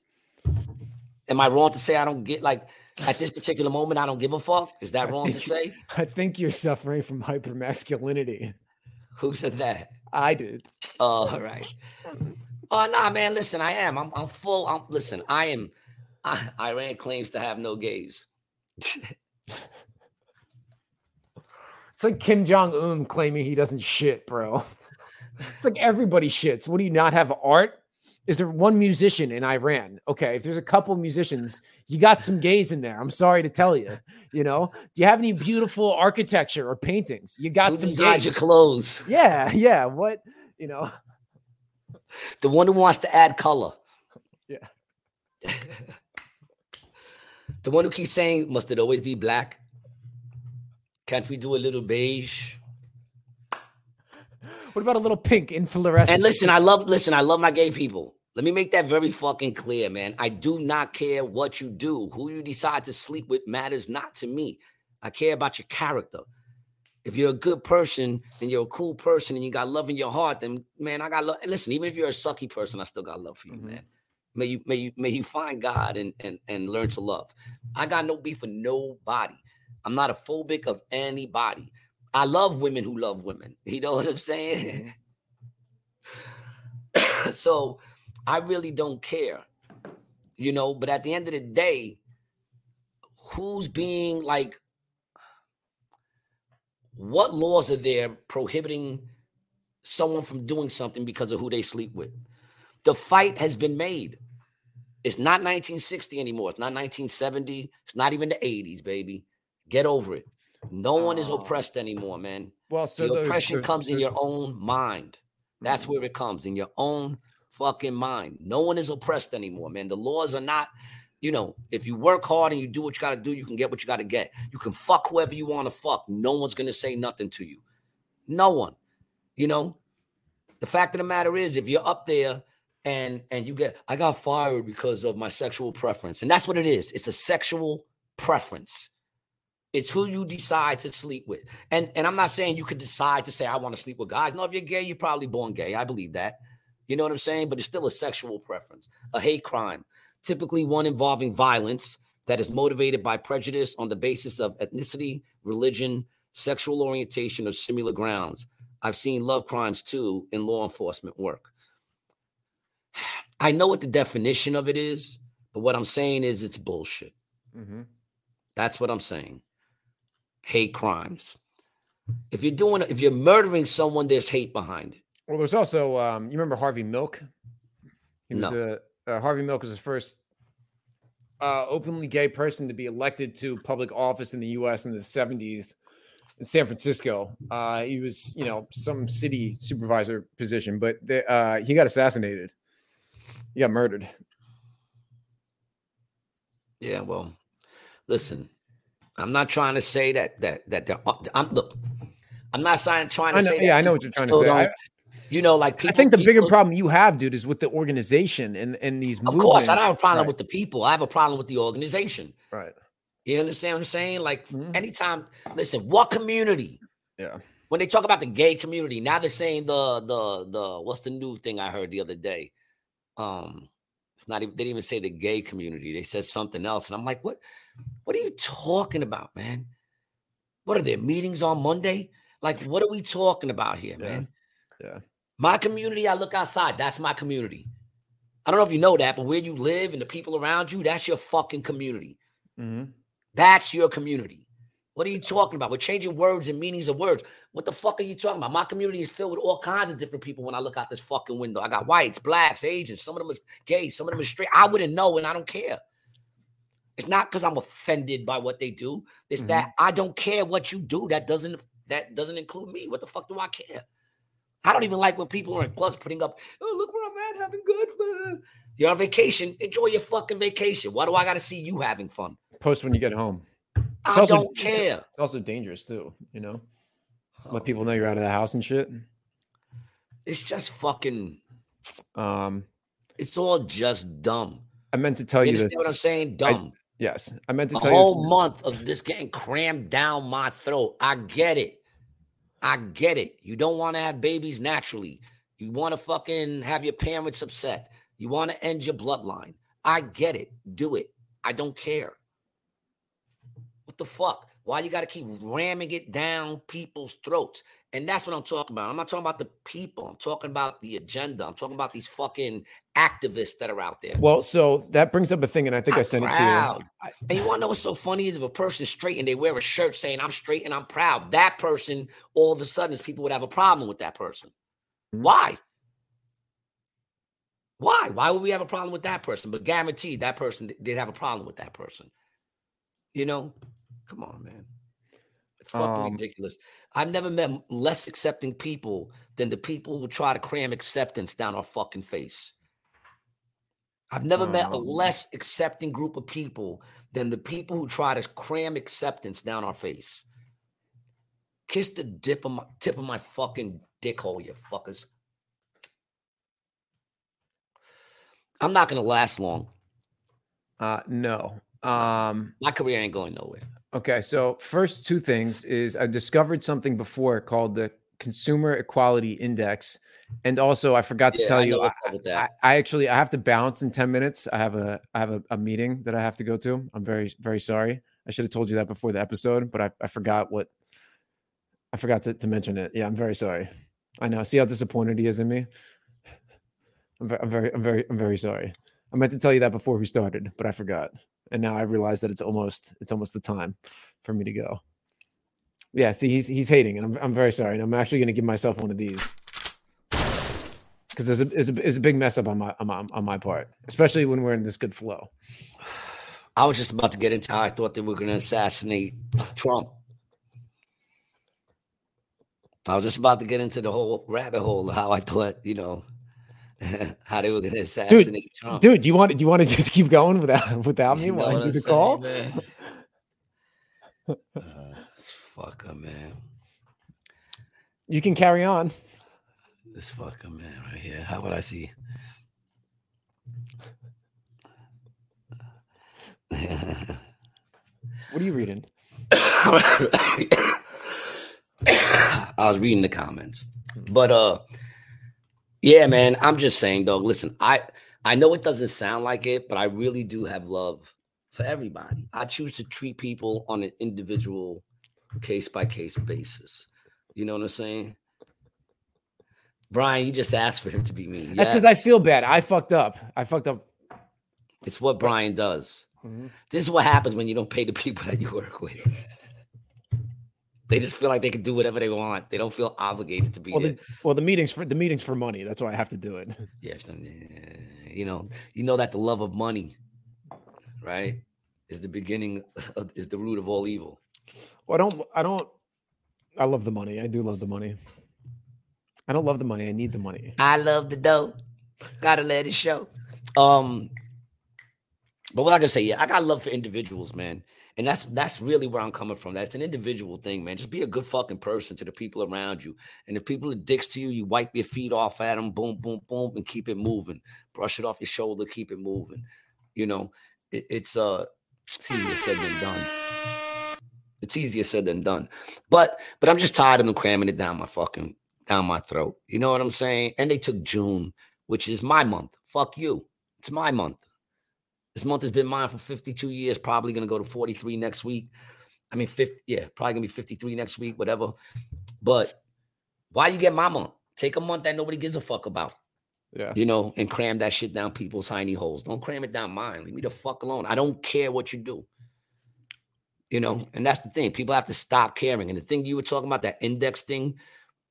am I wrong to say I don't get like at this particular moment I don't give a fuck? Is that wrong to say? I think you're suffering from hypermasculinity. Who said that? I did. Oh, all right. Oh, nah, man. Listen, I am. I'm, I'm full. I'm listen. I am. I, Iran claims to have no gays. It's like Kim Jong Un claiming he doesn't shit, bro. It's like everybody shits. What do you not have art? Is there one musician in Iran? Okay, if there's a couple musicians, you got some gays in there. I'm sorry to tell you. You know, do you have any beautiful architecture or paintings? You got Who some designs gays. your clothes? Yeah, yeah. What you know? The one who wants to add color. Yeah. [LAUGHS] the one who keeps saying, "Must it always be black? Can't we do a little beige?" What about a little pink in fluorescent? And listen, I love listen, I love my gay people. Let me make that very fucking clear, man. I do not care what you do. Who you decide to sleep with matters not to me. I care about your character. If you're a good person and you're a cool person and you got love in your heart, then man, I got love. And listen, even if you're a sucky person, I still got love for you, mm-hmm. man. May you may you may you find God and and and learn to love. I got no beef with nobody. I'm not a phobic of anybody. I love women who love women. [LAUGHS] You know what I'm saying? Mm-hmm. [CLEARS THROAT] so I really don't care, you know. But at the end of the day, who's being like What laws are there prohibiting someone from doing something because of who they sleep with? The fight has been made. It's not 1960 anymore. It's not 1970. It's not even the 80s, baby. Get over it. No one is Oh. oppressed anymore, man. Well, so the oppression there's- comes in your own mind. That's mm. where it comes in your own fucking mind. No one is oppressed anymore, man. The laws are not, you know, if you work hard and you do what you got to do, you can get what you got to get. You can fuck whoever you want to fuck. No one's going to say nothing to you. No one. You know, the fact of the matter is, if you're up there and and you get, I got fired because of my sexual preference, and that's what it is. It's a sexual preference. It's who you decide to sleep with. And and I'm not saying you could decide to say I want to sleep with guys. No, if you're gay, you're probably born gay. I believe that. You know what I'm saying? But it's still a sexual preference, a hate crime, typically one involving violence that is motivated by prejudice on the basis of ethnicity, religion, sexual orientation, or similar grounds. I've seen love crimes too in law enforcement work. I know what the definition of it is, but what I'm saying is it's bullshit. Mhm. That's what I'm saying. Hate crimes. If you're doing, if you're murdering someone, there's hate behind it. Well, there's also um, you remember Harvey Milk? He was No. the uh, Harvey Milk was the first uh, openly gay person to be elected to public office in the U.S. in the 70s in San Francisco. Uh, he was, you know, some city supervisor position, but the, uh, he got assassinated. He got murdered. Yeah, well, listen, I'm not trying to say that that that they're. I'm look. I'm not trying to know, say. that yeah, I know what you're trying to say. I- you know, like people. I think the bigger problem you have, dude, is with the organization and and these. Of course, I don't have a problem Right, with the people. I have a problem with the organization. Right. You understand what I'm saying? Like Mhm. anytime, listen, what community? Yeah. When they talk about the gay community, now they're saying the the the what's the new thing I heard the other day? Um, it's not even they didn't even say the gay community. They said something else, and I'm like, what? What are you talking about, man? What are there meetings on Monday? Like, what are we talking about here, Yeah. man? Yeah. My community, I look outside. That's my community. I don't know if you know that, but where you live and the people around you, that's your fucking community. Mhm. That's your community. What are you talking about? We're changing words and meanings of words. What the fuck are you talking about? My community is filled with all kinds of different people when I look out this fucking window. I got whites, blacks, Asians, some of them is gay, some of them is straight. I wouldn't know and I don't care. It's not because I'm offended by what they do. It's that I don't care what you do. That doesn't that doesn't include me. What the fuck do I care? I don't even like when people are in clubs putting up, oh, look where I'm at, having good fun. You're on vacation. Enjoy your fucking vacation. Why do I got to see you having fun? Post when you get home. I also- don't it's- care. It's also dangerous too, you know. Oh, Let people know you're out of the house and shit. It's just fucking. Um, It's all just dumb. I meant to tell You you this. what I'm saying? Dumb. Yes, I meant to A tell you. A whole this- month of this getting crammed down my throat. I get it. I get it. You don't want to have babies naturally. You want to fucking have your parents upset. You want to end your bloodline. I get it. Do it. I don't care. What the fuck? Why you got to keep ramming it down people's throats? And that's what I'm talking about. I'm not talking about the people. I'm talking about the agenda. I'm talking about these fucking activists that are out there. Well, so that brings up a thing, and I think I I'm sent it to you. And you want to know what's so funny is if a person's straight and they wear a shirt saying I'm straight and I'm proud, that person all of a sudden is people would have a problem with that person. Mm-hmm. Why? Why? Why would we have a problem with that person? But guaranteed that person did have a problem with that person. You know? Come on, man. It's fucking Um, ridiculous. I've never met less accepting people than the people who try to cram acceptance down our fucking face. I've never met a Um, less accepting group of people than the people who try to cram acceptance down our face. Kiss the dip of my tip of my fucking dick hole, you fuckers. I'm not gonna last long. Uh, no. Um, My career ain't going nowhere. Okay, so first two things is I discovered something before called the Consumer Equality Index, and also I forgot to Yeah, tell I you I, what's up with I. I actually I have to bounce in ten minutes. I have a I have a, a meeting that I have to go to. I'm very very sorry. I should have told you that before the episode, but I, I forgot what I forgot to, to mention it. Yeah, I'm very sorry. I know. See how disappointed he is in me. I'm, ve- I'm very I'm very I'm very sorry. I meant to tell you that before we started, but I forgot. And now I realize that it's almost it's almost the time for me to go. Yeah, see, he's he's hating, and I'm I'm very sorry. And I'm actually going to give myself one of these because there's a, there's a there's a big mess up on my, on my on my part, especially when we're in this good flow. I was just about to get into how I thought they were going to assassinate Trump. I was just about to get into the whole rabbit hole of how I thought, you know, [LAUGHS] how they were going to assassinate Dude, Trump. dude, do you want do you want to [LAUGHS] just keep going without without [LAUGHS] me You while I do the call? man? Uh, this fucker, man. You can carry on. This fucker, man, right here. How would I see? What are you reading? [COUGHS] I was reading the comments. But uh yeah, man, I'm just saying, dog. Listen, I I know it doesn't sound like it, but I really do have love for everybody. I choose to treat people on an individual case by case basis. You know what I'm saying? Brian, you just asked for him to be mean. That's because I feel bad. I fucked up. I fucked up. it's what Brian does. Mhm. This is what happens when you don't pay the people that you work with. They just feel like they can do whatever they want. They don't feel obligated to be Well, there. the, well, the meetings for the meetings for money. That's why I have to do it. [LAUGHS] Yes, you know, you know that the love of money, right, is the beginning, of, is the root of all evil. Well, I don't. I don't. I love the money. I do love the money. I don't love the money. I need the money. I love the dough. Gotta let it show. Um, but what I can say, yeah, I got love for individuals, man, and that's that's really where I'm coming from. That's an individual thing, man. Just be a good fucking person to the people around you, and if people are dicks to you, you wipe your feet off at them, boom, boom, boom, and keep it moving. Brush it off your shoulder, keep it moving. You know, it, it's uh, it's easier said than done. It's easier said than done. But but I'm just tired of them cramming it down my fucking down my throat. You know what I'm saying? And they took June, which is my month. Fuck you. It's my month. This month has been mine for 52 years, probably gonna go to 43 next week. I mean, 50, yeah, probably gonna be 53 next week, whatever. But why you get my month? Take a month that nobody gives a fuck about, Yeah. you know, and cram that shit down people's tiny holes. Don't cram it down mine. Leave me the fuck alone. I don't care what you do. You know, and that's the thing. People have to stop caring. And the thing you were talking about, that index thing,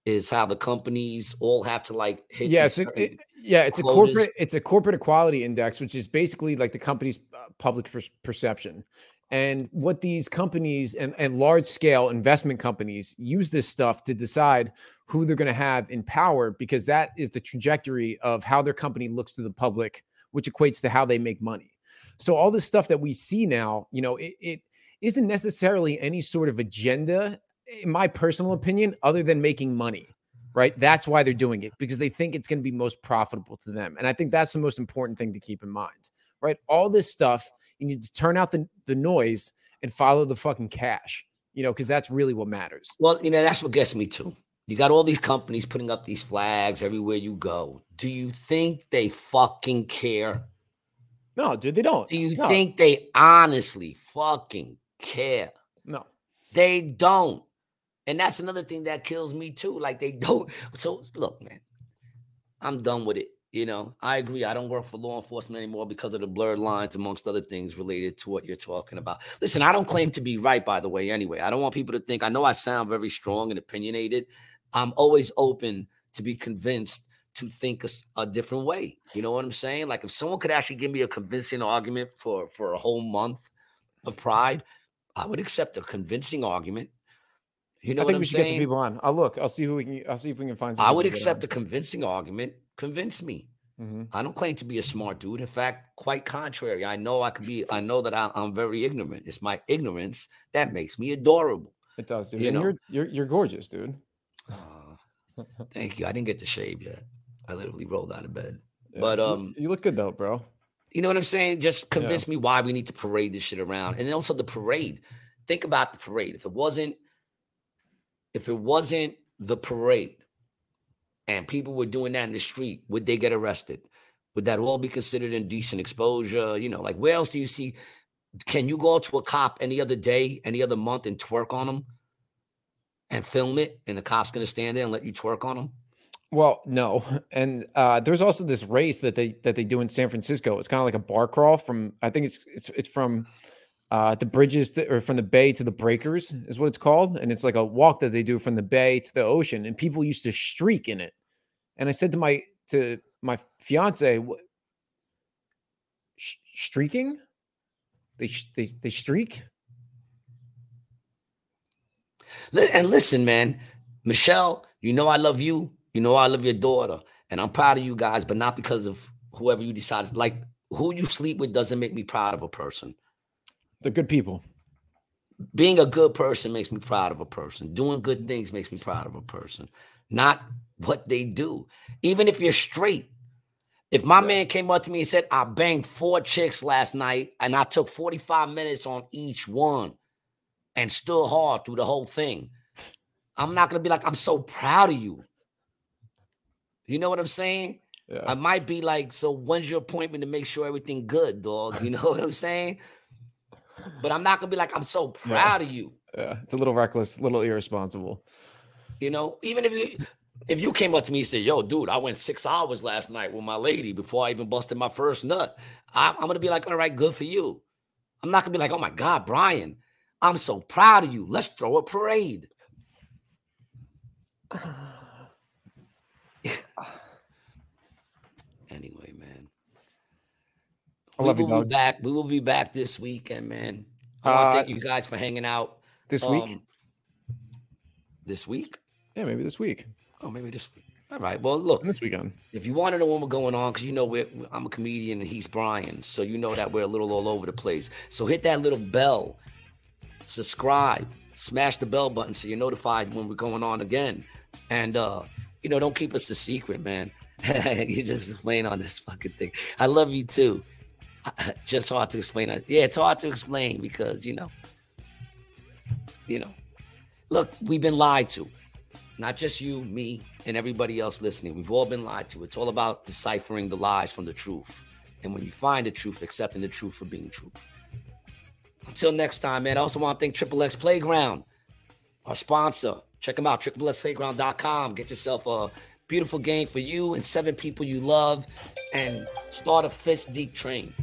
is how the companies all have to like hit. Yeah, it's a, it- yeah, it's a corporate it's a corporate equality index, which is basically like the company's uh, public per- perception. And what these companies and, and large scale investment companies use this stuff to decide who they're going to have in power because that is the trajectory of how their company looks to the public, which equates to how they make money. So all this stuff that we see now, you know, it, it isn't necessarily any sort of agenda, in my personal opinion, other than making money right? That's why they're doing it because they think it's going to be most profitable to them. And I think that's the most important thing to keep in mind, right? All this stuff, you need to turn out the, the noise and follow the fucking cash, you know, because that's really what matters. Well, you know, that's what gets me too. You got all these companies putting up these flags everywhere you go. Do you think they fucking care? No, dude, they don't. Do you No. think they honestly fucking care? No. They don't. And that's another thing that kills me too. Like they [LAUGHS] don't. So look, man, I'm done with it. You know, I agree. I don't work for law enforcement anymore because of the blurred lines, amongst other things related to what you're talking about. Listen, I don't claim to be right, by the way, anyway. I don't want people to think I know I sound very strong and opinionated. I'm always open to be convinced to think a different way. You know what I'm saying? Like if someone could actually give me a convincing argument for for a whole month of pride, I would accept a convincing argument. You know I think I'm we should get some people on. I'll look. I'll see who we can. I'll see if we can find. I would accept a convincing argument. Convince me. Mhm. I don't claim to be a smart dude. In fact, quite contrary. I know I could be. I know that I, I'm very ignorant. It's my ignorance that makes me adorable. It does, dude. you and know. you're you're you're gorgeous, dude. Uh, [LAUGHS] thank you. I didn't get to shave yet. I literally rolled out of bed. Yeah, But um, you look good though, bro. You know what I'm saying? Just convince me why we need to parade this shit around. And then also the parade. Think about the parade. If it wasn't, if it wasn't the parade and people were doing that in the street, would they get arrested? Would that all be considered indecent exposure? You know, like where else do you see? Can you go to a cop any other day, any other month and twerk on them and film it? And the cop's gonna stand there and let you twerk on them? Well, no, and uh, there's also this race that they that they do in San Francisco. It's kind of like a bar crawl from I think it's it's it's from uh, the bridges to, or from the bay to the breakers is what it's called, and it's like a walk that they do from the bay to the ocean, and people used to streak in it. And I said to my to my fiance, "What sh- streaking? They they they streak." And listen, man, Michelle, you know I love you. You know I love your daughter, and I'm proud of you guys, but not because of whoever you decide. Like who you sleep with doesn't make me proud of a person. They're good people. Being a good person makes me proud of a person. Doing good things makes me proud of a person, not what they do. Even if you're straight. If my man came up to me and said, I banged four chicks last night and I took 45 minutes on each one and stood hard through the whole thing, I'm not going to be like, I'm so proud of you. You know what I'm saying? I might be like, so when's your appointment to make sure everything good, dog? You know [LAUGHS] what I'm saying? But I'm not gonna be like, I'm so [LAUGHS] proud of you. Yeah, it's a little reckless, a little irresponsible. You know, even if you if you came up to me and said, "Yo, dude, I went six hours last night with my lady before I even busted my first nut," I, I'm gonna be like, "All right, good for you." I'm not gonna be like, "Oh my God, Brian, I'm so proud of you. Let's throw a parade." [SIGHS] [LAUGHS] anyway, man, I we love you, will be back. We will be back this weekend, man. I want Uh, to thank you guys for hanging out This week? Um, This week? Yeah, maybe this week. Oh, maybe this week. All right. Well, look, this weekend. If you want to know when we're going on, because you know we're, I'm a comedian and he's Brian, so you know that we're a little all over the place. So hit that little bell, subscribe, smash the bell button so you're notified when we're going on again. And uh, you know, don't keep us a secret, man. [LAUGHS] you're just playing on this fucking thing. I love you too. [LAUGHS] Just hard to explain. Yeah, it's hard to explain because you know, you know, look, we've been lied to. Not just you, me, and everybody else listening. We've all been lied to. It's all about deciphering the lies from the truth. And when you find the truth, accepting the truth for being true. Until next time, man. I also want to thank Triple X Playground, our sponsor. Check them out, triplexplayground.com. Get yourself a beautiful game for you and seven people you love and start a fist deep train.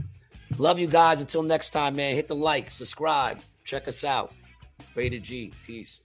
Love you guys. Until next time, man. Hit the like, subscribe, check us out. Rated G. Peace.